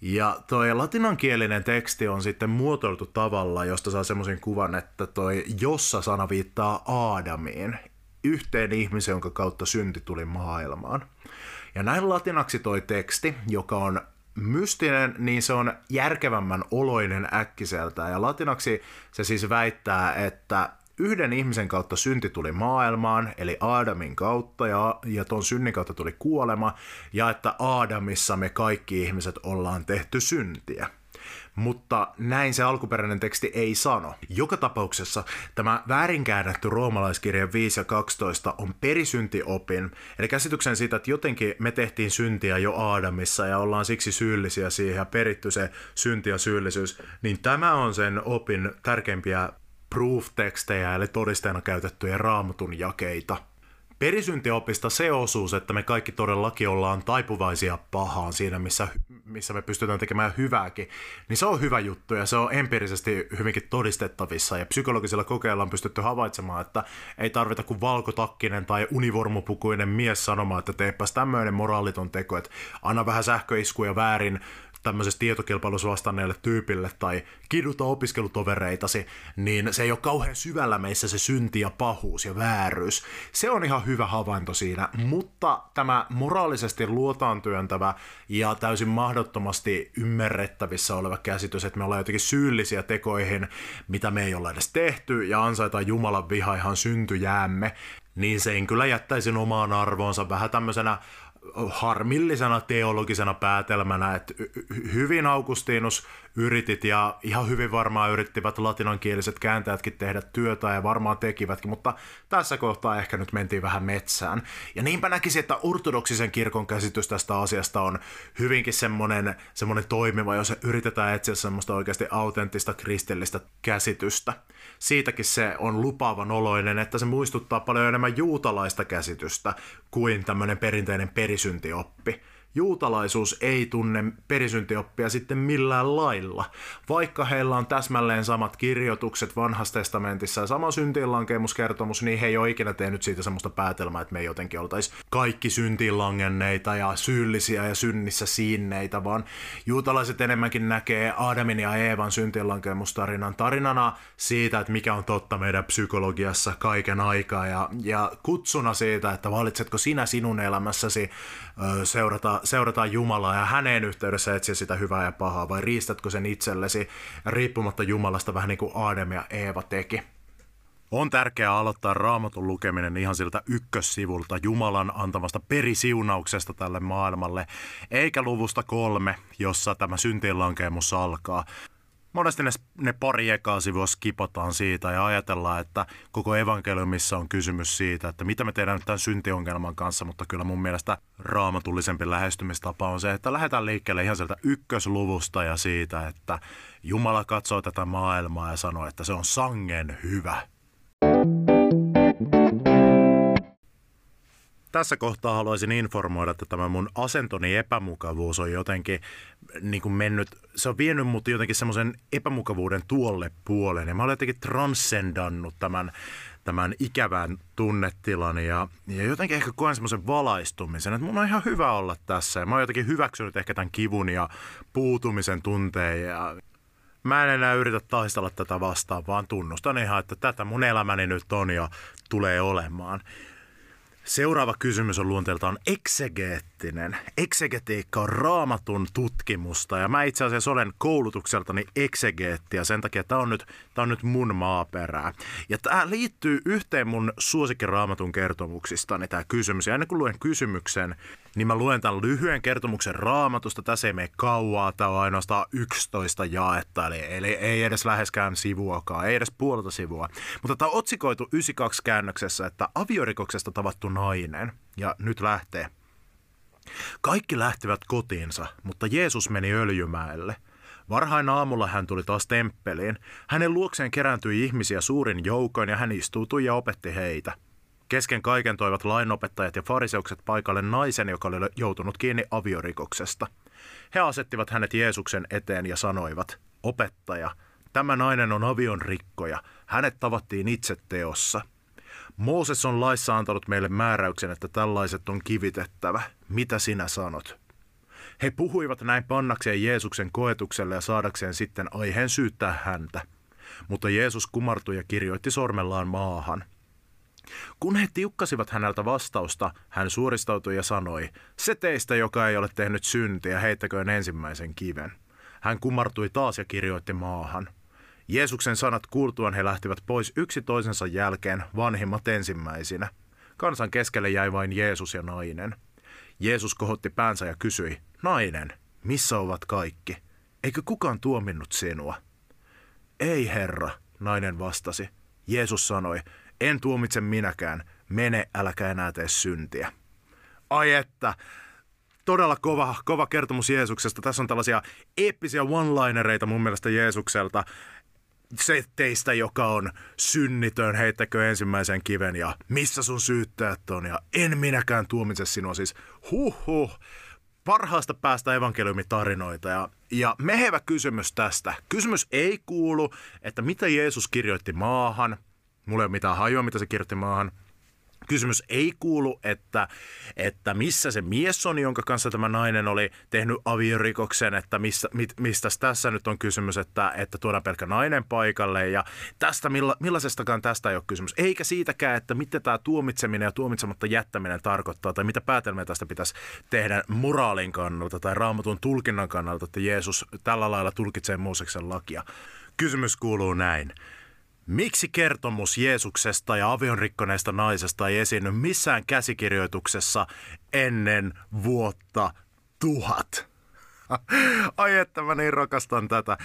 S1: Ja toi latinankielinen teksti on sitten muotoiltu tavalla, josta saa semmoisen kuvan, että toi jossa sana viittaa Aadamiin, yhteen ihmiseen, jonka kautta synti tuli maailmaan. Ja näin latinaksi toi teksti, joka on mystinen, niin se on järkevämmän oloinen äkkiseltä. Ja latinaksi se siis väittää, että yhden ihmisen kautta synti tuli maailmaan, eli Aadamin kautta, ja, ja ton synnin kautta tuli kuolema, ja että Aadamissa me kaikki ihmiset ollaan tehty syntiä mutta näin se alkuperäinen teksti ei sano. Joka tapauksessa tämä väärinkäännetty roomalaiskirja 5 ja 12 on perisyntiopin, eli käsityksen siitä, että jotenkin me tehtiin syntiä jo Aadamissa ja ollaan siksi syyllisiä siihen ja peritty se synti ja syyllisyys, niin tämä on sen opin tärkeimpiä proof-tekstejä eli todisteena käytettyjä raamatun jakeita – Perisyntiopista se osuus, että me kaikki todellakin ollaan taipuvaisia pahaan siinä, missä, missä me pystytään tekemään hyvääkin, niin se on hyvä juttu ja se on empiirisesti hyvinkin todistettavissa. Ja psykologisilla kokeilla on pystytty havaitsemaan, että ei tarvita kuin valkotakkinen tai univormupukuinen mies sanomaan, että teepäs tämmöinen moraaliton teko, että anna vähän sähköiskuja väärin tämmöisessä tietokilpailussa vastanneelle tyypille tai kiduta opiskelutovereitasi, niin se ei ole kauhean syvällä meissä se synti ja pahuus ja vääryys. Se on ihan hyvä havainto siinä, mutta tämä moraalisesti luotaan työntävä ja täysin mahdottomasti ymmärrettävissä oleva käsitys, että me ollaan jotenkin syyllisiä tekoihin, mitä me ei olla edes tehty ja ansaitaan Jumalan viha ihan syntyjäämme, niin sen kyllä jättäisin omaan arvoonsa vähän tämmöisenä harmillisena teologisena päätelmänä, että hyvin Augustinus yritit ja ihan hyvin varmaan yrittivät latinankieliset kääntäjätkin tehdä työtä ja varmaan tekivätkin, mutta tässä kohtaa ehkä nyt mentiin vähän metsään. Ja niinpä näkisin, että ortodoksisen kirkon käsitys tästä asiasta on hyvinkin semmoinen, semmoinen toimiva, jos yritetään etsiä semmoista oikeasti autenttista kristillistä käsitystä. Siitäkin se on lupaavan oloinen, että se muistuttaa paljon enemmän juutalaista käsitystä kuin tämmöinen perinteinen perisyntioppi juutalaisuus ei tunne perisyntioppia sitten millään lailla, vaikka heillä on täsmälleen samat kirjoitukset vanhassa testamentissa ja sama syntiinlankemuskertomus, niin he ei ole ikinä tehnyt siitä semmoista päätelmää, että me ei jotenkin oltaisi kaikki syntiinlangenneita ja syyllisiä ja synnissä siinneitä, vaan juutalaiset enemmänkin näkee Adamin ja Eevan syntiinlankemustarinan tarinana siitä, että mikä on totta meidän psykologiassa kaiken aikaa. Ja, ja kutsuna siitä, että valitsetko sinä sinun elämässäsi seurata, seurata Jumalaa ja hänen yhteydessä etsiä sitä hyvää ja pahaa, vai riistätkö sen itsellesi riippumatta Jumalasta vähän niin kuin Aadem ja Eeva teki?
S2: On tärkeää aloittaa raamatun lukeminen ihan siltä ykkössivulta Jumalan antamasta perisiunauksesta tälle maailmalle, eikä luvusta kolme, jossa tämä syntiinlankeemus alkaa monesti ne, ne pari ekaa sivua skipataan siitä ja ajatellaan, että koko evankeliumissa on kysymys siitä, että mitä me tehdään nyt tämän syntiongelman kanssa, mutta kyllä mun mielestä raamatullisempi lähestymistapa on se, että lähdetään liikkeelle ihan sieltä ykkösluvusta ja siitä, että Jumala katsoo tätä maailmaa ja sanoo, että se on sangen hyvä. Tässä kohtaa haluaisin informoida, että tämä mun asentoni epämukavuus on jotenkin niin kuin mennyt, se on vienyt mut jotenkin semmoisen epämukavuuden tuolle puoleen. Ja mä olen jotenkin transcendannut tämän, tämän ikävän tunnetilan ja, ja jotenkin ehkä koen semmoisen valaistumisen, että mun on ihan hyvä olla tässä. Ja mä oon jotenkin hyväksynyt ehkä tämän kivun ja puutumisen tunteen ja mä en enää yritä taistella tätä vastaan, vaan tunnustan ihan, että tätä mun elämäni nyt on ja tulee olemaan. Seuraava kysymys on luonteeltaan eksegeettinen. Eksegetiikka on raamatun tutkimusta ja mä itse asiassa olen koulutukseltani eksegeetti ja sen takia tämä on nyt, tää on nyt mun maaperää. Ja tämä liittyy yhteen mun suosikkiraamatun kertomuksistani tämä kysymys. Ja ennen kuin luen kysymyksen, niin mä luen tämän lyhyen kertomuksen raamatusta. Tässä ei mene kauaa, tämä on ainoastaan 11 jaetta, eli, eli ei edes läheskään sivuakaan, ei edes puolta sivua. Mutta tämä on otsikoitu 92 käännöksessä, että aviorikoksesta tavattu nainen. Ja nyt lähtee. Kaikki lähtivät kotiinsa, mutta Jeesus meni Öljymäelle. Varhain aamulla hän tuli taas temppeliin. Hänen luokseen kerääntyi ihmisiä suurin joukoin ja hän istuutui ja opetti heitä. Kesken kaiken toivat lainopettajat ja fariseukset paikalle naisen, joka oli joutunut kiinni aviorikoksesta. He asettivat hänet Jeesuksen eteen ja sanoivat, opettaja, tämä nainen on avion rikkoja, hänet tavattiin itse teossa.
S1: Mooses on laissa antanut meille määräyksen, että tällaiset on kivitettävä. Mitä sinä sanot? He puhuivat näin pannakseen Jeesuksen koetukselle ja saadakseen sitten aiheen syyttää häntä. Mutta Jeesus kumartui ja kirjoitti sormellaan maahan. Kun he tiukkasivat häneltä vastausta, hän suoristautui ja sanoi, se teistä, joka ei ole tehnyt syntiä, heittäköön ensimmäisen kiven. Hän kumartui taas ja kirjoitti maahan. Jeesuksen sanat kuultuaan he lähtivät pois yksi toisensa jälkeen, vanhimmat ensimmäisinä. Kansan keskelle jäi vain Jeesus ja nainen. Jeesus kohotti päänsä ja kysyi, nainen, missä ovat kaikki? Eikö kukaan tuominnut sinua? Ei, herra, nainen vastasi. Jeesus sanoi, en tuomitse minäkään, mene, äläkä enää tee syntiä. Ai että, todella kova, kova kertomus Jeesuksesta. Tässä on tällaisia eeppisiä one-linereita mun mielestä Jeesukselta. Se teistä, joka on synnitön, heittäkö ensimmäisen kiven ja missä sun syyttäjät on ja en minäkään tuomitse sinua. Siis huh huh, parhaasta päästä evankeliumitarinoita ja, ja mehevä kysymys tästä. Kysymys ei kuulu, että mitä Jeesus kirjoitti maahan. Mulla ei ole mitään hajua, mitä se kirjoitti maahan. Kysymys ei kuulu, että, että missä se mies on, jonka kanssa tämä nainen oli tehnyt aviorikoksen, että missä, mit, mistä tässä nyt on kysymys, että, että tuodaan pelkkä nainen paikalle ja tästä, milla, millaisestakaan tästä ei ole kysymys. Eikä siitäkään, että mitä tämä tuomitseminen ja tuomitsematta jättäminen tarkoittaa tai mitä päätelmiä tästä pitäisi tehdä moraalin kannalta tai raamatun tulkinnan kannalta, että Jeesus tällä lailla tulkitsee Mooseksen lakia. Kysymys kuuluu näin. Miksi kertomus Jeesuksesta ja avionrikkoneesta naisesta ei esiinny missään käsikirjoituksessa ennen vuotta tuhat? Ai että mä niin rakastan tätä.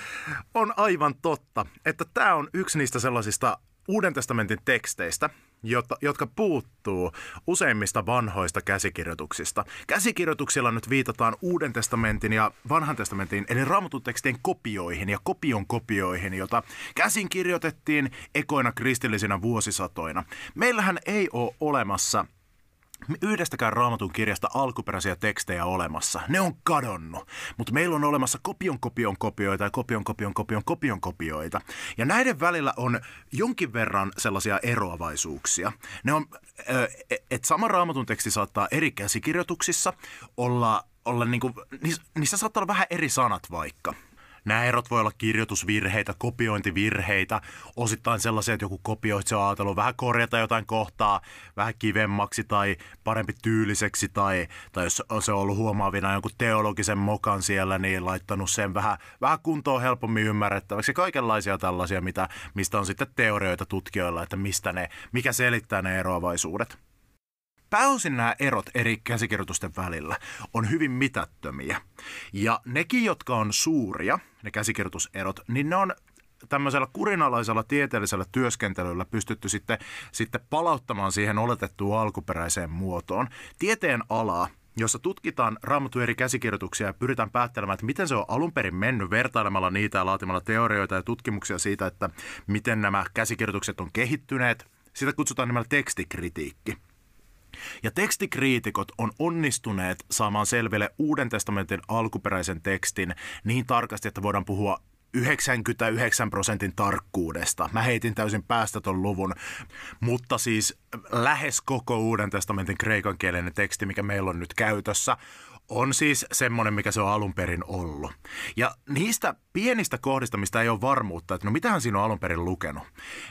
S1: On aivan totta, että tämä on yksi niistä sellaisista Uuden testamentin teksteistä, jotka, jotka puuttuu useimmista vanhoista käsikirjoituksista. Käsikirjoituksilla nyt viitataan Uuden testamentin ja Vanhan testamentin, eli raamatun tekstien kopioihin ja kopion kopioihin, jota käsin kirjoitettiin ekoina kristillisinä vuosisatoina. Meillähän ei ole olemassa – yhdestäkään raamatun kirjasta alkuperäisiä tekstejä olemassa. Ne on kadonnut. Mutta meillä on olemassa kopion kopion kopioita ja kopion kopion kopion kopion kopioita. Ja näiden välillä on jonkin verran sellaisia eroavaisuuksia. Ne on, että sama raamatun teksti saattaa eri käsikirjoituksissa olla, olla niinku, niissä saattaa olla vähän eri sanat vaikka. Nämä erot voi olla kirjoitusvirheitä, kopiointivirheitä, osittain sellaisia, että joku kopioitse on ajatellut vähän korjata jotain kohtaa vähän kivemmaksi tai parempi tyyliseksi tai, tai jos se on ollut huomaavina jonkun teologisen mokan siellä, niin laittanut sen vähän, vähän kuntoon helpommin ymmärrettäväksi. Kaikenlaisia tällaisia, mitä, mistä on sitten teorioita tutkijoilla, että mistä ne, mikä selittää ne eroavaisuudet. Pääosin nämä erot eri käsikirjoitusten välillä on hyvin mitättömiä. Ja nekin, jotka on suuria, ne käsikirjoituserot, niin ne on tämmöisellä kurinalaisella tieteellisellä työskentelyllä pystytty sitten, sitten palauttamaan siihen oletettuun alkuperäiseen muotoon. Tieteen alaa jossa tutkitaan raamatun eri käsikirjoituksia ja pyritään päättelemään, että miten se on alun perin mennyt vertailemalla niitä ja laatimalla teorioita ja tutkimuksia siitä, että miten nämä käsikirjoitukset on kehittyneet. Sitä kutsutaan nimellä tekstikritiikki. Ja tekstikriitikot on onnistuneet saamaan selville Uuden testamentin alkuperäisen tekstin niin tarkasti, että voidaan puhua 99 prosentin tarkkuudesta. Mä heitin täysin päästä ton luvun, mutta siis lähes koko Uuden testamentin kreikankielinen teksti, mikä meillä on nyt käytössä, on siis semmoinen, mikä se on alun perin ollut. Ja niistä pienistä kohdista, mistä ei ole varmuutta, että no mitähän siinä on alun perin lukenut,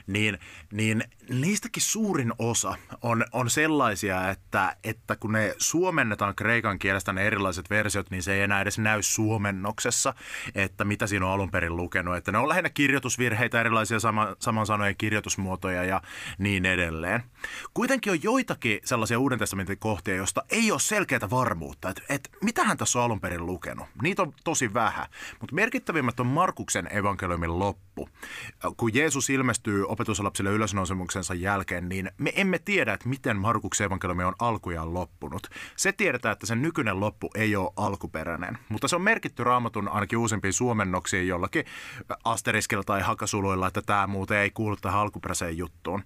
S1: niin, niin niistäkin suurin osa on, on sellaisia, että, että kun ne suomennetaan kreikan kielestä ne erilaiset versiot, niin se ei enää edes näy suomennoksessa, että mitä siinä on alun perin lukenut. Että ne on lähinnä kirjoitusvirheitä, erilaisia sama, saman sanojen kirjoitusmuotoja ja niin edelleen. Kuitenkin on joitakin sellaisia Uuden testamentin kohtia, joista ei ole selkeää varmuutta, että, että mitähän tässä on alun perin lukenut. Niitä on tosi vähän, mutta merkittävimmät on Markuksen evankeliumin loppu. Kun Jeesus ilmestyy opetuslapsille ylösnousemuksensa jälkeen, niin me emme tiedä, että miten Markuksen evankeliumi on alkujaan loppunut. Se tiedetään, että sen nykyinen loppu ei ole alkuperäinen, mutta se on merkitty raamatun ainakin uusimpiin suomennoksiin jollakin asteriskilla tai hakasuluilla, että tämä muuten ei kuulu tähän alkuperäiseen juttuun.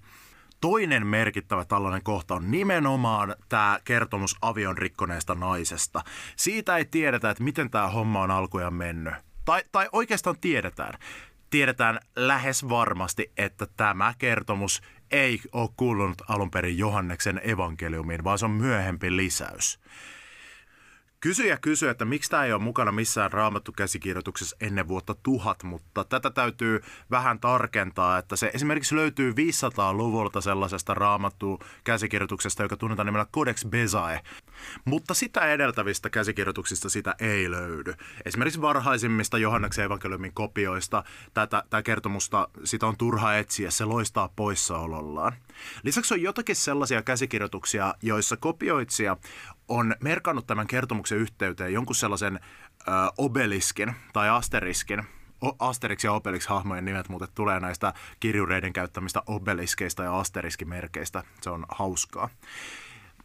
S1: Toinen merkittävä tällainen kohta on nimenomaan tämä kertomus avion rikkoneesta naisesta. Siitä ei tiedetä, että miten tämä homma on alkujaan mennyt. Tai, tai oikeastaan tiedetään. Tiedetään lähes varmasti, että tämä kertomus
S2: ei ole kuulunut alun perin Johanneksen evankeliumiin, vaan se on myöhempi lisäys. Kysyjä kysyy, että miksi tämä ei ole mukana missään raamattu käsikirjoituksessa ennen vuotta tuhat, mutta tätä täytyy vähän tarkentaa, että se esimerkiksi löytyy 500-luvulta sellaisesta raamattu käsikirjoituksesta, joka tunnetaan nimellä Codex Bezae, mutta sitä edeltävistä käsikirjoituksista sitä ei löydy. Esimerkiksi varhaisimmista Johanneksen evankeliumin kopioista tätä, tätä kertomusta, sitä on turha etsiä, se loistaa poissaolollaan. Lisäksi on jotakin sellaisia käsikirjoituksia, joissa kopioitsija on merkannut tämän kertomuksen yhteyteen jonkun sellaisen ö, obeliskin tai asteriskin, Asterix ja Obelix hahmojen nimet muuten tulee näistä kirjureiden käyttämistä obeliskeista ja asteriskimerkeistä. Se on hauskaa.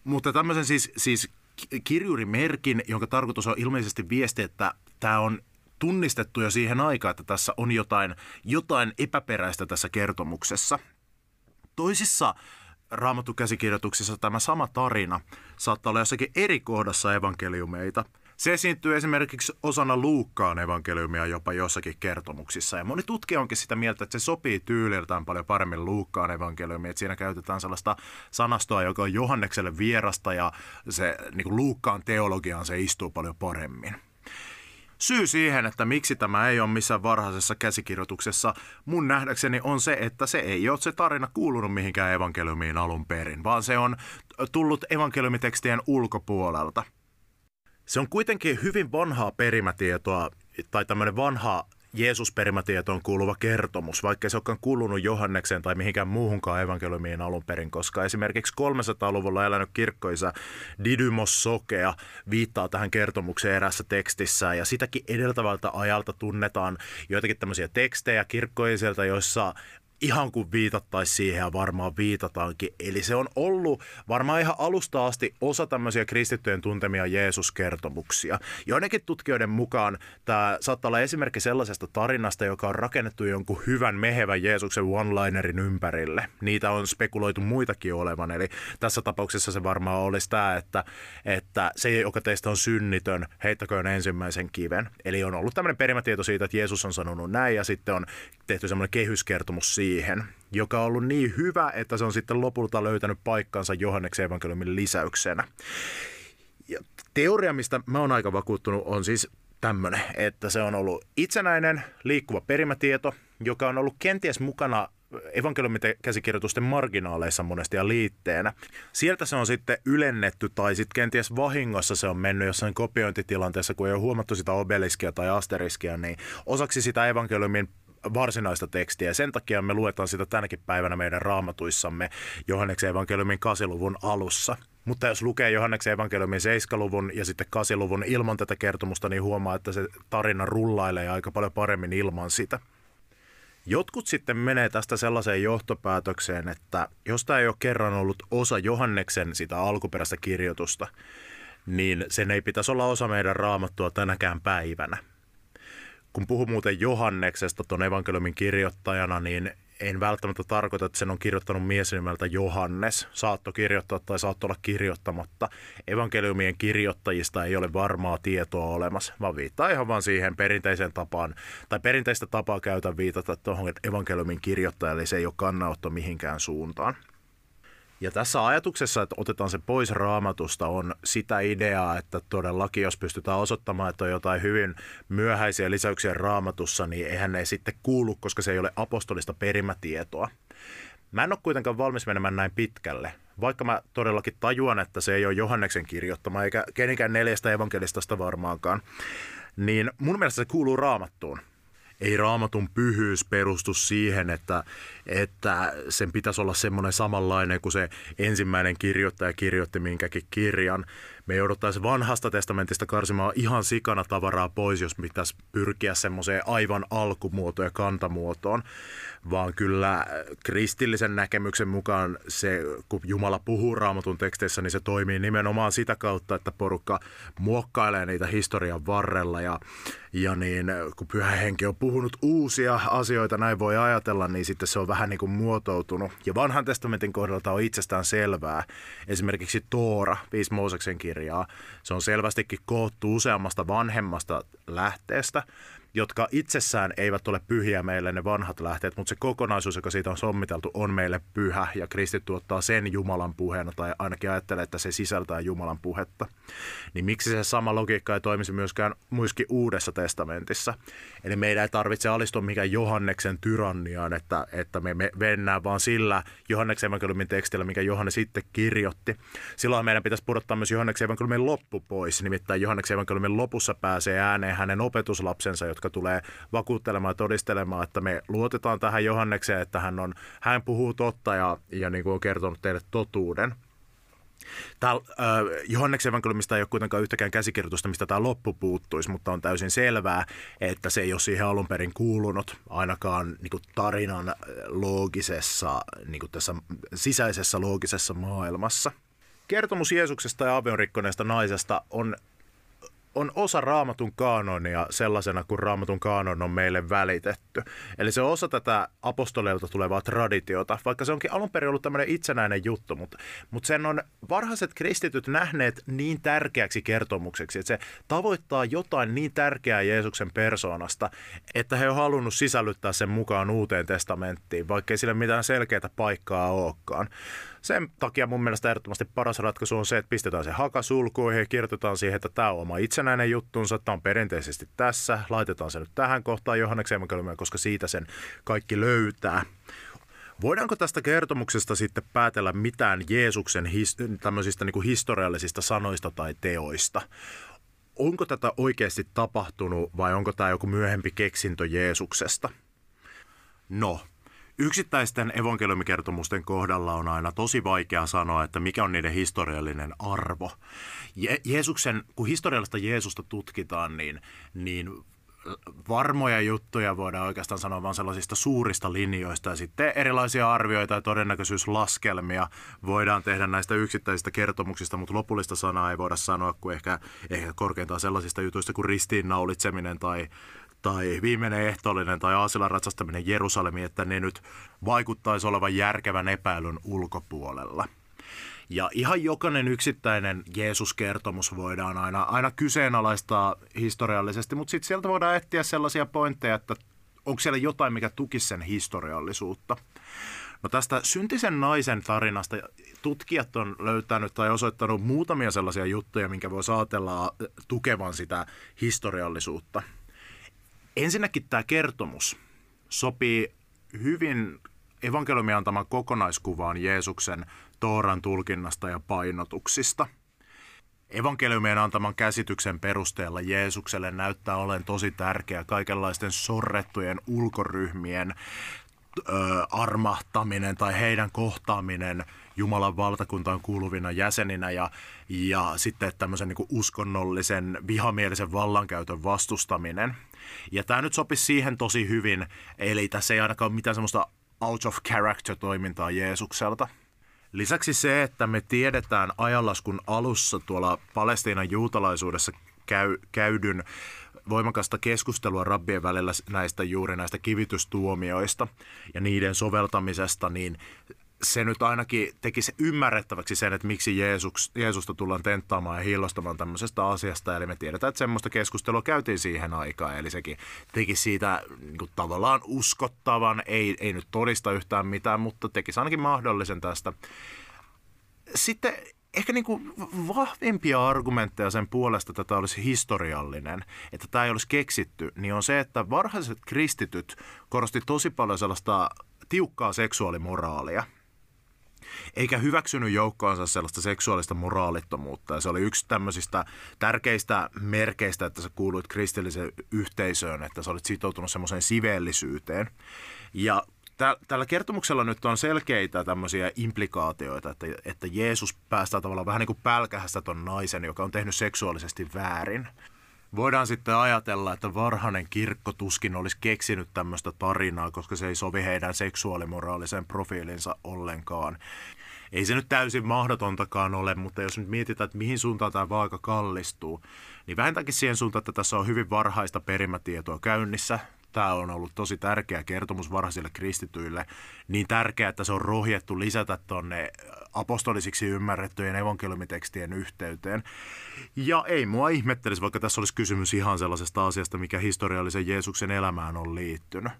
S2: Mutta tämmöisen siis, siis kirjurimerkin, jonka tarkoitus on ilmeisesti viesti, että tämä on tunnistettu jo siihen aikaan, että tässä on jotain, jotain epäperäistä tässä kertomuksessa. Toisissa raamattukäsikirjoituksissa tämä sama tarina saattaa olla jossakin eri kohdassa evankeliumeita. Se esiintyy esimerkiksi osana Luukkaan evankeliumia jopa jossakin kertomuksissa. Ja moni tutkija onkin sitä mieltä, että se sopii tyyliltään paljon paremmin Luukkaan evankeliumiin. Että siinä käytetään sellaista sanastoa, joka on Johannekselle vierasta ja se niin Luukkaan teologiaan se istuu paljon paremmin. Syy siihen, että miksi tämä ei ole missään varhaisessa käsikirjoituksessa, mun nähdäkseni on se, että se ei ole se tarina kuulunut mihinkään evankeliumiin alun perin, vaan se on tullut evankeliumitekstien ulkopuolelta. Se on kuitenkin hyvin vanhaa perimätietoa tai tämmöinen vanha Jeesus-perimätietoon kuuluva kertomus, vaikka se olekaan kuulunut Johannekseen tai mihinkään muuhunkaan evankeliumiin alun perin, koska esimerkiksi 300-luvulla elänyt kirkkoisa Didymos Sokea viittaa tähän kertomukseen erässä tekstissä ja sitäkin edeltävältä ajalta tunnetaan joitakin tämmöisiä tekstejä kirkkoisilta, joissa ihan kuin viitattaisiin siihen ja varmaan viitataankin. Eli se on ollut varmaan ihan alusta asti osa tämmöisiä kristittyjen tuntemia Jeesus-kertomuksia. Joidenkin tutkijoiden mukaan tämä saattaa olla esimerkki sellaisesta tarinasta, joka on rakennettu jonkun hyvän mehevän Jeesuksen one-linerin ympärille. Niitä on spekuloitu muitakin olevan, eli tässä tapauksessa se varmaan olisi tämä, että, että se, joka teistä on synnitön, heittäköön ensimmäisen kiven. Eli on ollut tämmöinen perimätieto siitä, että Jeesus on sanonut näin ja sitten on tehty semmoinen kehyskertomus siitä, siihen, joka on ollut niin hyvä, että se on sitten lopulta löytänyt paikkansa Johanneksen evankeliumin lisäyksenä. Ja teoria, mistä mä oon aika vakuuttunut, on siis tämmöinen, että se on ollut itsenäinen liikkuva perimätieto, joka on ollut kenties mukana evankeliumikäsikirjoitusten marginaaleissa monesti ja liitteenä. Sieltä se on sitten ylennetty tai sitten kenties vahingossa se on mennyt jossain kopiointitilanteessa, kun ei ole huomattu sitä obeliskia tai asteriskia, niin osaksi sitä evankeliumin varsinaista tekstiä. Sen takia me luetaan sitä tänäkin päivänä meidän raamatuissamme Johanneksen evankeliumin kasiluvun alussa. Mutta jos lukee Johanneksen evankeliumin 7-luvun ja sitten 8-luvun ilman tätä kertomusta, niin huomaa, että se tarina rullailee aika paljon paremmin ilman sitä. Jotkut sitten menee tästä sellaiseen johtopäätökseen, että jos tämä ei ole kerran ollut osa Johanneksen sitä alkuperäistä kirjoitusta, niin sen ei pitäisi olla osa meidän raamattua tänäkään päivänä kun puhun muuten Johanneksesta tuon evankeliumin kirjoittajana, niin en välttämättä tarkoita, että sen on kirjoittanut mies nimeltä Johannes. Saatto kirjoittaa tai saatto olla kirjoittamatta. Evankeliumien kirjoittajista ei ole varmaa tietoa olemassa, vaan viittaa ihan vaan siihen perinteiseen tapaan, tai perinteistä tapaa käytä viitata tuohon evankeliumin kirjoittajalle, eli se ei ole kannanotto mihinkään suuntaan. Ja tässä ajatuksessa, että otetaan se pois raamatusta, on sitä ideaa, että todellakin jos pystytään osoittamaan, että on jotain hyvin myöhäisiä lisäyksiä raamatussa, niin eihän ne sitten kuulu, koska se ei ole apostolista perimätietoa. Mä en ole kuitenkaan valmis menemään näin pitkälle, vaikka mä todellakin tajuan, että se ei ole Johanneksen kirjoittama, eikä kenenkään neljästä evankelistasta varmaankaan, niin mun mielestä se kuuluu raamattuun ei raamatun pyhyys perustu siihen, että, että sen pitäisi olla semmoinen samanlainen kuin se ensimmäinen kirjoittaja kirjoitti minkäkin kirjan. Me jouduttaisiin vanhasta testamentista karsimaan ihan sikana tavaraa pois, jos pitäisi pyrkiä semmoiseen aivan alkumuotoon ja kantamuotoon vaan kyllä kristillisen näkemyksen mukaan se, kun Jumala puhuu raamatun teksteissä, niin se toimii nimenomaan sitä kautta, että porukka muokkailee niitä historian varrella ja, ja niin, kun pyhä henki on puhunut uusia asioita, näin voi ajatella, niin sitten se on vähän niin kuin muotoutunut. Ja vanhan testamentin kohdalta on itsestään selvää. Esimerkiksi Toora, viisi Mooseksen kirjaa, se on selvästikin koottu useammasta vanhemmasta lähteestä –
S1: jotka itsessään eivät ole pyhiä meille ne vanhat lähteet, mutta se kokonaisuus, joka siitä on sommiteltu, on meille pyhä ja kristitty ottaa sen Jumalan puheena tai ainakin ajattelee, että se sisältää Jumalan puhetta. Niin miksi se sama logiikka ei toimisi myöskään muiskin Uudessa testamentissa? Eli meidän ei tarvitse alistua mikään Johanneksen tyranniaan, että, että me, me vennään vaan sillä Johanneksen evankeliumin tekstillä, mikä Johannes sitten kirjoitti. Silloin meidän pitäisi pudottaa myös Johanneksen evankeliumin loppu pois, nimittäin Johanneksen evankeliumin lopussa pääsee ääneen hänen opetuslapsensa, jotka tulee vakuuttelemaan ja todistelemaan, että me luotetaan tähän Johannekseen, että hän, on, hän puhuu totta ja, ja niin kuin on kertonut teille totuuden. Täällä, äh, Johanneksen evankeliumista ei ole kuitenkaan yhtäkään käsikirjoitusta, mistä tämä loppu puuttuisi, mutta on täysin selvää, että se ei ole siihen alun perin kuulunut ainakaan niin kuin tarinan loogisessa, niin kuin tässä sisäisessä loogisessa maailmassa. Kertomus Jeesuksesta ja avionrikkoneesta naisesta on on osa raamatun kaanonia sellaisena kuin raamatun kaanon on meille välitetty. Eli se on osa tätä apostoleilta tulevaa traditiota, vaikka se onkin alun perin ollut tämmöinen itsenäinen juttu, mutta, mutta sen on varhaiset kristityt nähneet niin tärkeäksi kertomukseksi, että se tavoittaa jotain niin tärkeää Jeesuksen persoonasta, että he on halunnut sisällyttää sen mukaan uuteen testamenttiin, vaikka sille mitään selkeää paikkaa olekaan. Sen takia mun mielestä ehdottomasti paras ratkaisu on se, että pistetään se haka sulkuihin ja kirjoitetaan siihen, että tämä on oma itsenäinen juttunsa, tämä on perinteisesti tässä, laitetaan se nyt tähän kohtaan Johanneksen koska siitä sen kaikki löytää. Voidaanko tästä kertomuksesta sitten päätellä mitään Jeesuksen his- tämmöisistä niin kuin historiallisista sanoista tai teoista? Onko tätä oikeasti tapahtunut vai onko tämä joku myöhempi keksintö Jeesuksesta? No, Yksittäisten evankeliumikertomusten kohdalla on aina tosi vaikea sanoa, että mikä on niiden historiallinen arvo. Je- Jeesuksen, kun historiallista Jeesusta tutkitaan, niin, niin varmoja juttuja voidaan oikeastaan sanoa vain sellaisista suurista linjoista ja sitten erilaisia arvioita ja todennäköisyyslaskelmia voidaan tehdä näistä yksittäisistä kertomuksista, mutta lopullista sanaa ei voida sanoa kuin ehkä, ehkä korkeintaan sellaisista jutuista kuin ristiinnaulitseminen tai tai viimeinen ehtoollinen tai Aasilan ratsastaminen Jerusalemiin, että ne nyt vaikuttaisi olevan järkevän epäilyn ulkopuolella. Ja ihan jokainen yksittäinen Jeesus-kertomus voidaan aina, aina kyseenalaistaa historiallisesti, mutta sitten sieltä voidaan etsiä sellaisia pointteja, että onko siellä jotain, mikä tukisi sen historiallisuutta. No tästä syntisen naisen tarinasta tutkijat on löytänyt tai osoittanut muutamia sellaisia juttuja, minkä voi ajatella tukevan sitä historiallisuutta. Ensinnäkin tämä kertomus sopii hyvin evankeliumin antaman kokonaiskuvaan Jeesuksen Tooran tulkinnasta ja painotuksista. Evankeliumien antaman käsityksen perusteella Jeesukselle näyttää olen tosi tärkeä kaikenlaisten sorrettujen ulkoryhmien ö, armahtaminen tai heidän kohtaaminen Jumalan valtakuntaan kuuluvina jäseninä ja, ja sitten tämmöisen niin uskonnollisen vihamielisen vallankäytön vastustaminen. Ja tämä nyt sopisi siihen tosi hyvin, eli tässä ei ainakaan ole mitään semmoista out of character toimintaa Jeesukselta. Lisäksi se, että me tiedetään ajanlaskun alussa tuolla Palestiinan juutalaisuudessa käy, käydyn voimakasta keskustelua rabbien välillä näistä juuri näistä kivitystuomioista ja niiden soveltamisesta, niin se nyt ainakin teki se ymmärrettäväksi sen, että miksi Jeesus, Jeesusta tullaan tenttaamaan ja hiilostamaan tämmöisestä asiasta. Eli me tiedetään, että semmoista keskustelua käytiin siihen aikaan. Eli sekin teki siitä niin kuin tavallaan uskottavan, ei, ei nyt todista yhtään mitään, mutta teki ainakin mahdollisen tästä. Sitten ehkä niin kuin vahvimpia argumentteja sen puolesta, että tämä olisi historiallinen, että tämä ei olisi keksitty, niin on se, että varhaiset kristityt korosti tosi paljon sellaista tiukkaa seksuaalimoraalia – eikä hyväksynyt joukkoonsa sellaista seksuaalista moraalittomuutta. Ja se oli yksi tämmöisistä tärkeistä merkeistä, että sä kuuluit kristilliseen yhteisöön, että sä olit sitoutunut semmoiseen siveellisyyteen. Ja tällä kertomuksella nyt on selkeitä tämmöisiä implikaatioita, että, että Jeesus päästää tavallaan vähän niin kuin pälkähästä ton naisen, joka on tehnyt seksuaalisesti väärin. Voidaan sitten ajatella, että varhainen kirkko tuskin olisi keksinyt tämmöistä tarinaa, koska se ei sovi heidän seksuaalimoraalisen profiilinsa ollenkaan. Ei se nyt täysin mahdotontakaan ole, mutta jos nyt mietitään, että mihin suuntaan tämä vaaka kallistuu, niin vähintäänkin siihen suuntaan, että tässä on hyvin varhaista perimätietoa käynnissä. Tämä on ollut tosi tärkeä kertomus varhaisille kristityille. Niin tärkeää, että se on rohjettu lisätä tuonne apostolisiksi ymmärrettyjen evankeliumitekstien yhteyteen. Ja ei mua ihmettelisi, vaikka tässä olisi kysymys ihan sellaisesta asiasta, mikä historiallisen Jeesuksen elämään on liittynyt.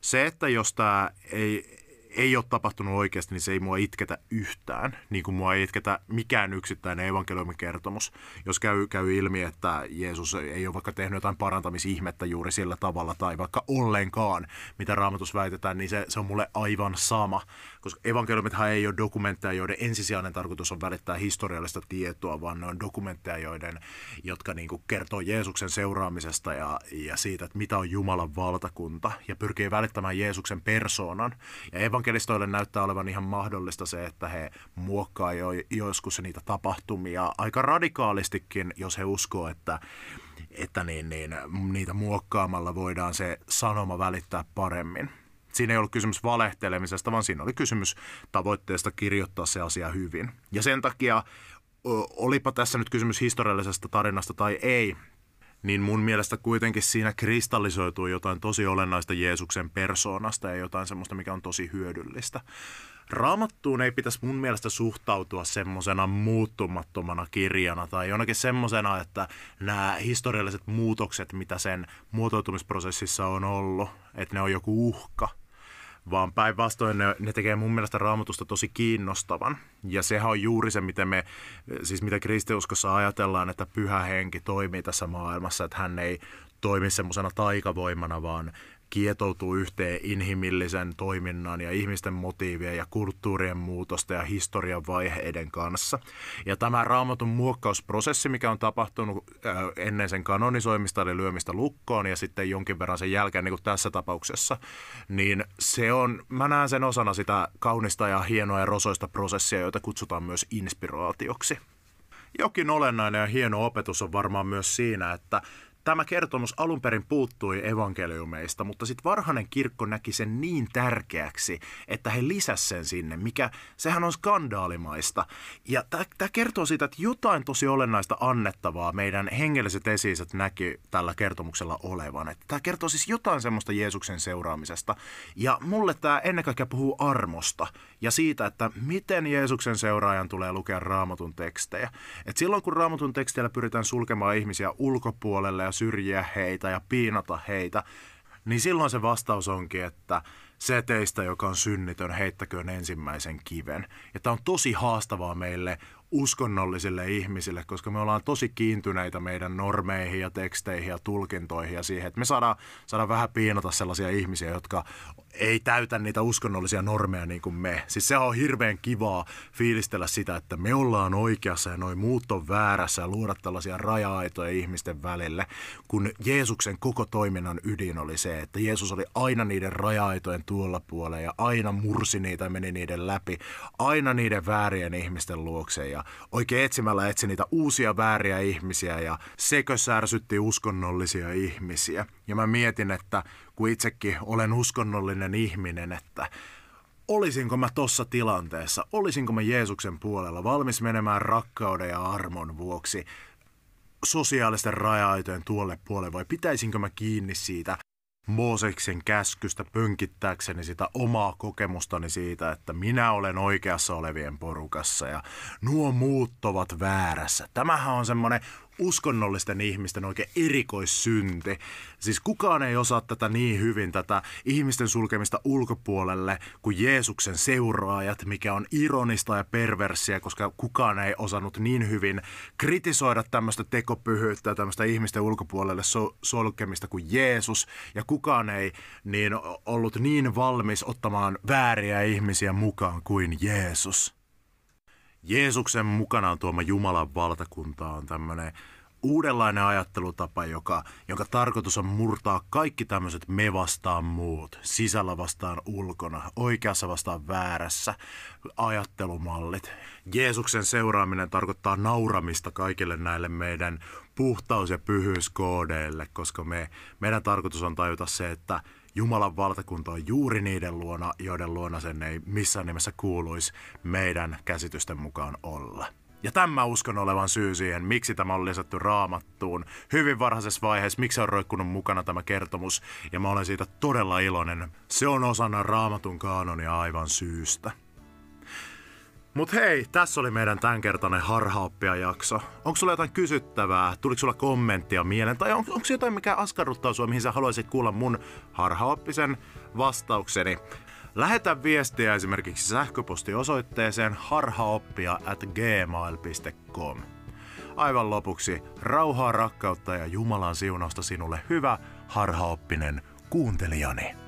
S1: Se, että jos tämä ei, ei ole tapahtunut oikeasti, niin se ei mua itketä yhtään, niin kuin mua ei itketä mikään yksittäinen evankeliumikertomus. Jos käy, käy ilmi, että Jeesus ei ole vaikka tehnyt jotain parantamisihmettä juuri sillä tavalla, tai vaikka ollenkaan, mitä raamatus väitetään, niin se, se on mulle aivan sama. Koska evankeliumithan ei ole dokumentteja, joiden ensisijainen tarkoitus on välittää historiallista tietoa, vaan ne on dokumentteja, joiden, jotka niin kuin kertoo Jeesuksen seuraamisesta ja, ja siitä, että mitä on Jumalan valtakunta, ja pyrkii välittämään Jeesuksen persoonan. Ja evankelistoille näyttää olevan ihan mahdollista se, että he muokkaa jo, joskus niitä tapahtumia aika radikaalistikin, jos he uskoo, että että niin, niin, niitä muokkaamalla voidaan se sanoma välittää paremmin. Siinä ei ollut kysymys valehtelemisesta, vaan siinä oli kysymys tavoitteesta kirjoittaa se asia hyvin. Ja sen takia, olipa tässä nyt kysymys historiallisesta tarinasta tai ei, niin mun mielestä kuitenkin siinä kristallisoituu jotain tosi olennaista Jeesuksen persoonasta ja jotain semmoista, mikä on tosi hyödyllistä. Raamattuun ei pitäisi mun mielestä suhtautua semmoisena muuttumattomana kirjana tai jonakin semmoisena, että nämä historialliset muutokset, mitä sen muotoutumisprosessissa on ollut, että ne on joku uhka – vaan päinvastoin ne, ne tekee mun mielestä raamatusta tosi kiinnostavan. Ja sehän on juuri se, miten me, siis mitä kristiuskossa ajatellaan, että pyhä henki toimii tässä maailmassa, että hän ei toimi semmoisena taikavoimana, vaan kietoutuu yhteen inhimillisen toiminnan ja ihmisten motiivien ja kulttuurien muutosta ja historian vaiheiden kanssa. Ja tämä raamatun muokkausprosessi, mikä on tapahtunut äh, ennen sen kanonisoimista eli lyömistä lukkoon ja sitten jonkin verran sen jälkeen, niin kuin tässä tapauksessa, niin se on, mä näen sen osana sitä kaunista ja hienoa ja rosoista prosessia, joita kutsutaan myös inspiraatioksi. Jokin olennainen ja hieno opetus on varmaan myös siinä, että Tämä kertomus alun perin puuttui evankeliumeista, mutta sitten varhainen kirkko näki sen niin tärkeäksi, että he lisäsivät sen sinne, mikä sehän on skandaalimaista. Ja tämä kertoo siitä, että jotain tosi olennaista annettavaa meidän hengelliset esiiset näki tällä kertomuksella olevan. Tämä kertoo siis jotain semmoista Jeesuksen seuraamisesta. Ja mulle tämä ennen kaikkea puhuu armosta ja siitä, että miten Jeesuksen seuraajan tulee lukea raamatun tekstejä. Et silloin kun raamatun teksteillä pyritään sulkemaan ihmisiä ulkopuolelle ja syrjiä heitä ja piinata heitä, niin silloin se vastaus onkin, että se teistä, joka on synnitön, heittäköön ensimmäisen kiven. Ja tämä on tosi haastavaa meille uskonnollisille ihmisille, koska me ollaan tosi kiintyneitä meidän normeihin ja teksteihin ja tulkintoihin ja siihen, että me saadaan, saadaan vähän piinata sellaisia ihmisiä, jotka ei täytä niitä uskonnollisia normeja niin kuin me. Siis se on hirveän kivaa fiilistellä sitä, että me ollaan oikeassa ja noin muut on väärässä ja luoda tällaisia raja-aitoja ihmisten välille, kun Jeesuksen koko toiminnan ydin oli se, että Jeesus oli aina niiden raja-aitojen tuolla puolella ja aina mursi niitä ja meni niiden läpi, aina niiden väärien ihmisten luokse ja oikein etsimällä etsi niitä uusia vääriä ihmisiä ja sekö särsytti uskonnollisia ihmisiä. Ja mä mietin, että kun itsekin olen uskonnollinen ihminen, että olisinko mä tossa tilanteessa, olisinko mä Jeesuksen puolella valmis menemään rakkauden ja armon vuoksi sosiaalisten raja-aitojen tuolle puolelle vai pitäisinkö mä kiinni siitä Mooseksen käskystä pönkittääkseni sitä omaa kokemustani siitä, että minä olen oikeassa olevien porukassa ja nuo muut ovat väärässä. Tämähän on semmoinen uskonnollisten ihmisten oikein erikoissynti. Siis kukaan ei osaa tätä niin hyvin, tätä ihmisten sulkemista ulkopuolelle kuin Jeesuksen seuraajat, mikä on ironista ja perversiä, koska kukaan ei osannut niin hyvin kritisoida tämmöistä tekopyhyyttä ja tämmöistä ihmisten ulkopuolelle sulkemista kuin Jeesus. Ja kukaan ei niin ollut niin valmis ottamaan vääriä ihmisiä mukaan kuin Jeesus. Jeesuksen mukanaan tuoma Jumalan valtakunta on tämmöinen uudenlainen ajattelutapa, joka, jonka tarkoitus on murtaa kaikki tämmöiset me vastaan muut, sisällä vastaan ulkona, oikeassa vastaan väärässä ajattelumallit. Jeesuksen seuraaminen tarkoittaa nauramista kaikille näille meidän puhtaus- ja pyhyyskoodeille, koska me, meidän tarkoitus on tajuta se, että Jumalan valtakunta on juuri niiden luona, joiden luona sen ei missään nimessä kuuluisi meidän käsitysten mukaan olla.
S2: Ja tämä uskon olevan syy siihen, miksi tämä on lisätty raamattuun. Hyvin varhaisessa vaiheessa, miksi on roikkunut mukana tämä kertomus, ja mä olen siitä todella iloinen. Se on osana raamatun kaanonia aivan syystä. Mut hei, tässä oli meidän tämänkertainen harhaoppia jakso. Onko sulla jotain kysyttävää? Tuliko sulla kommenttia mieleen? Tai on, onko jotain, mikä askarruttaa sua, mihin sä haluaisit kuulla mun harhaoppisen vastaukseni? Lähetä viestiä esimerkiksi sähköpostiosoitteeseen harhaoppia at gmail.com. Aivan lopuksi rauhaa, rakkautta ja Jumalan siunausta sinulle hyvä harhaoppinen kuuntelijani.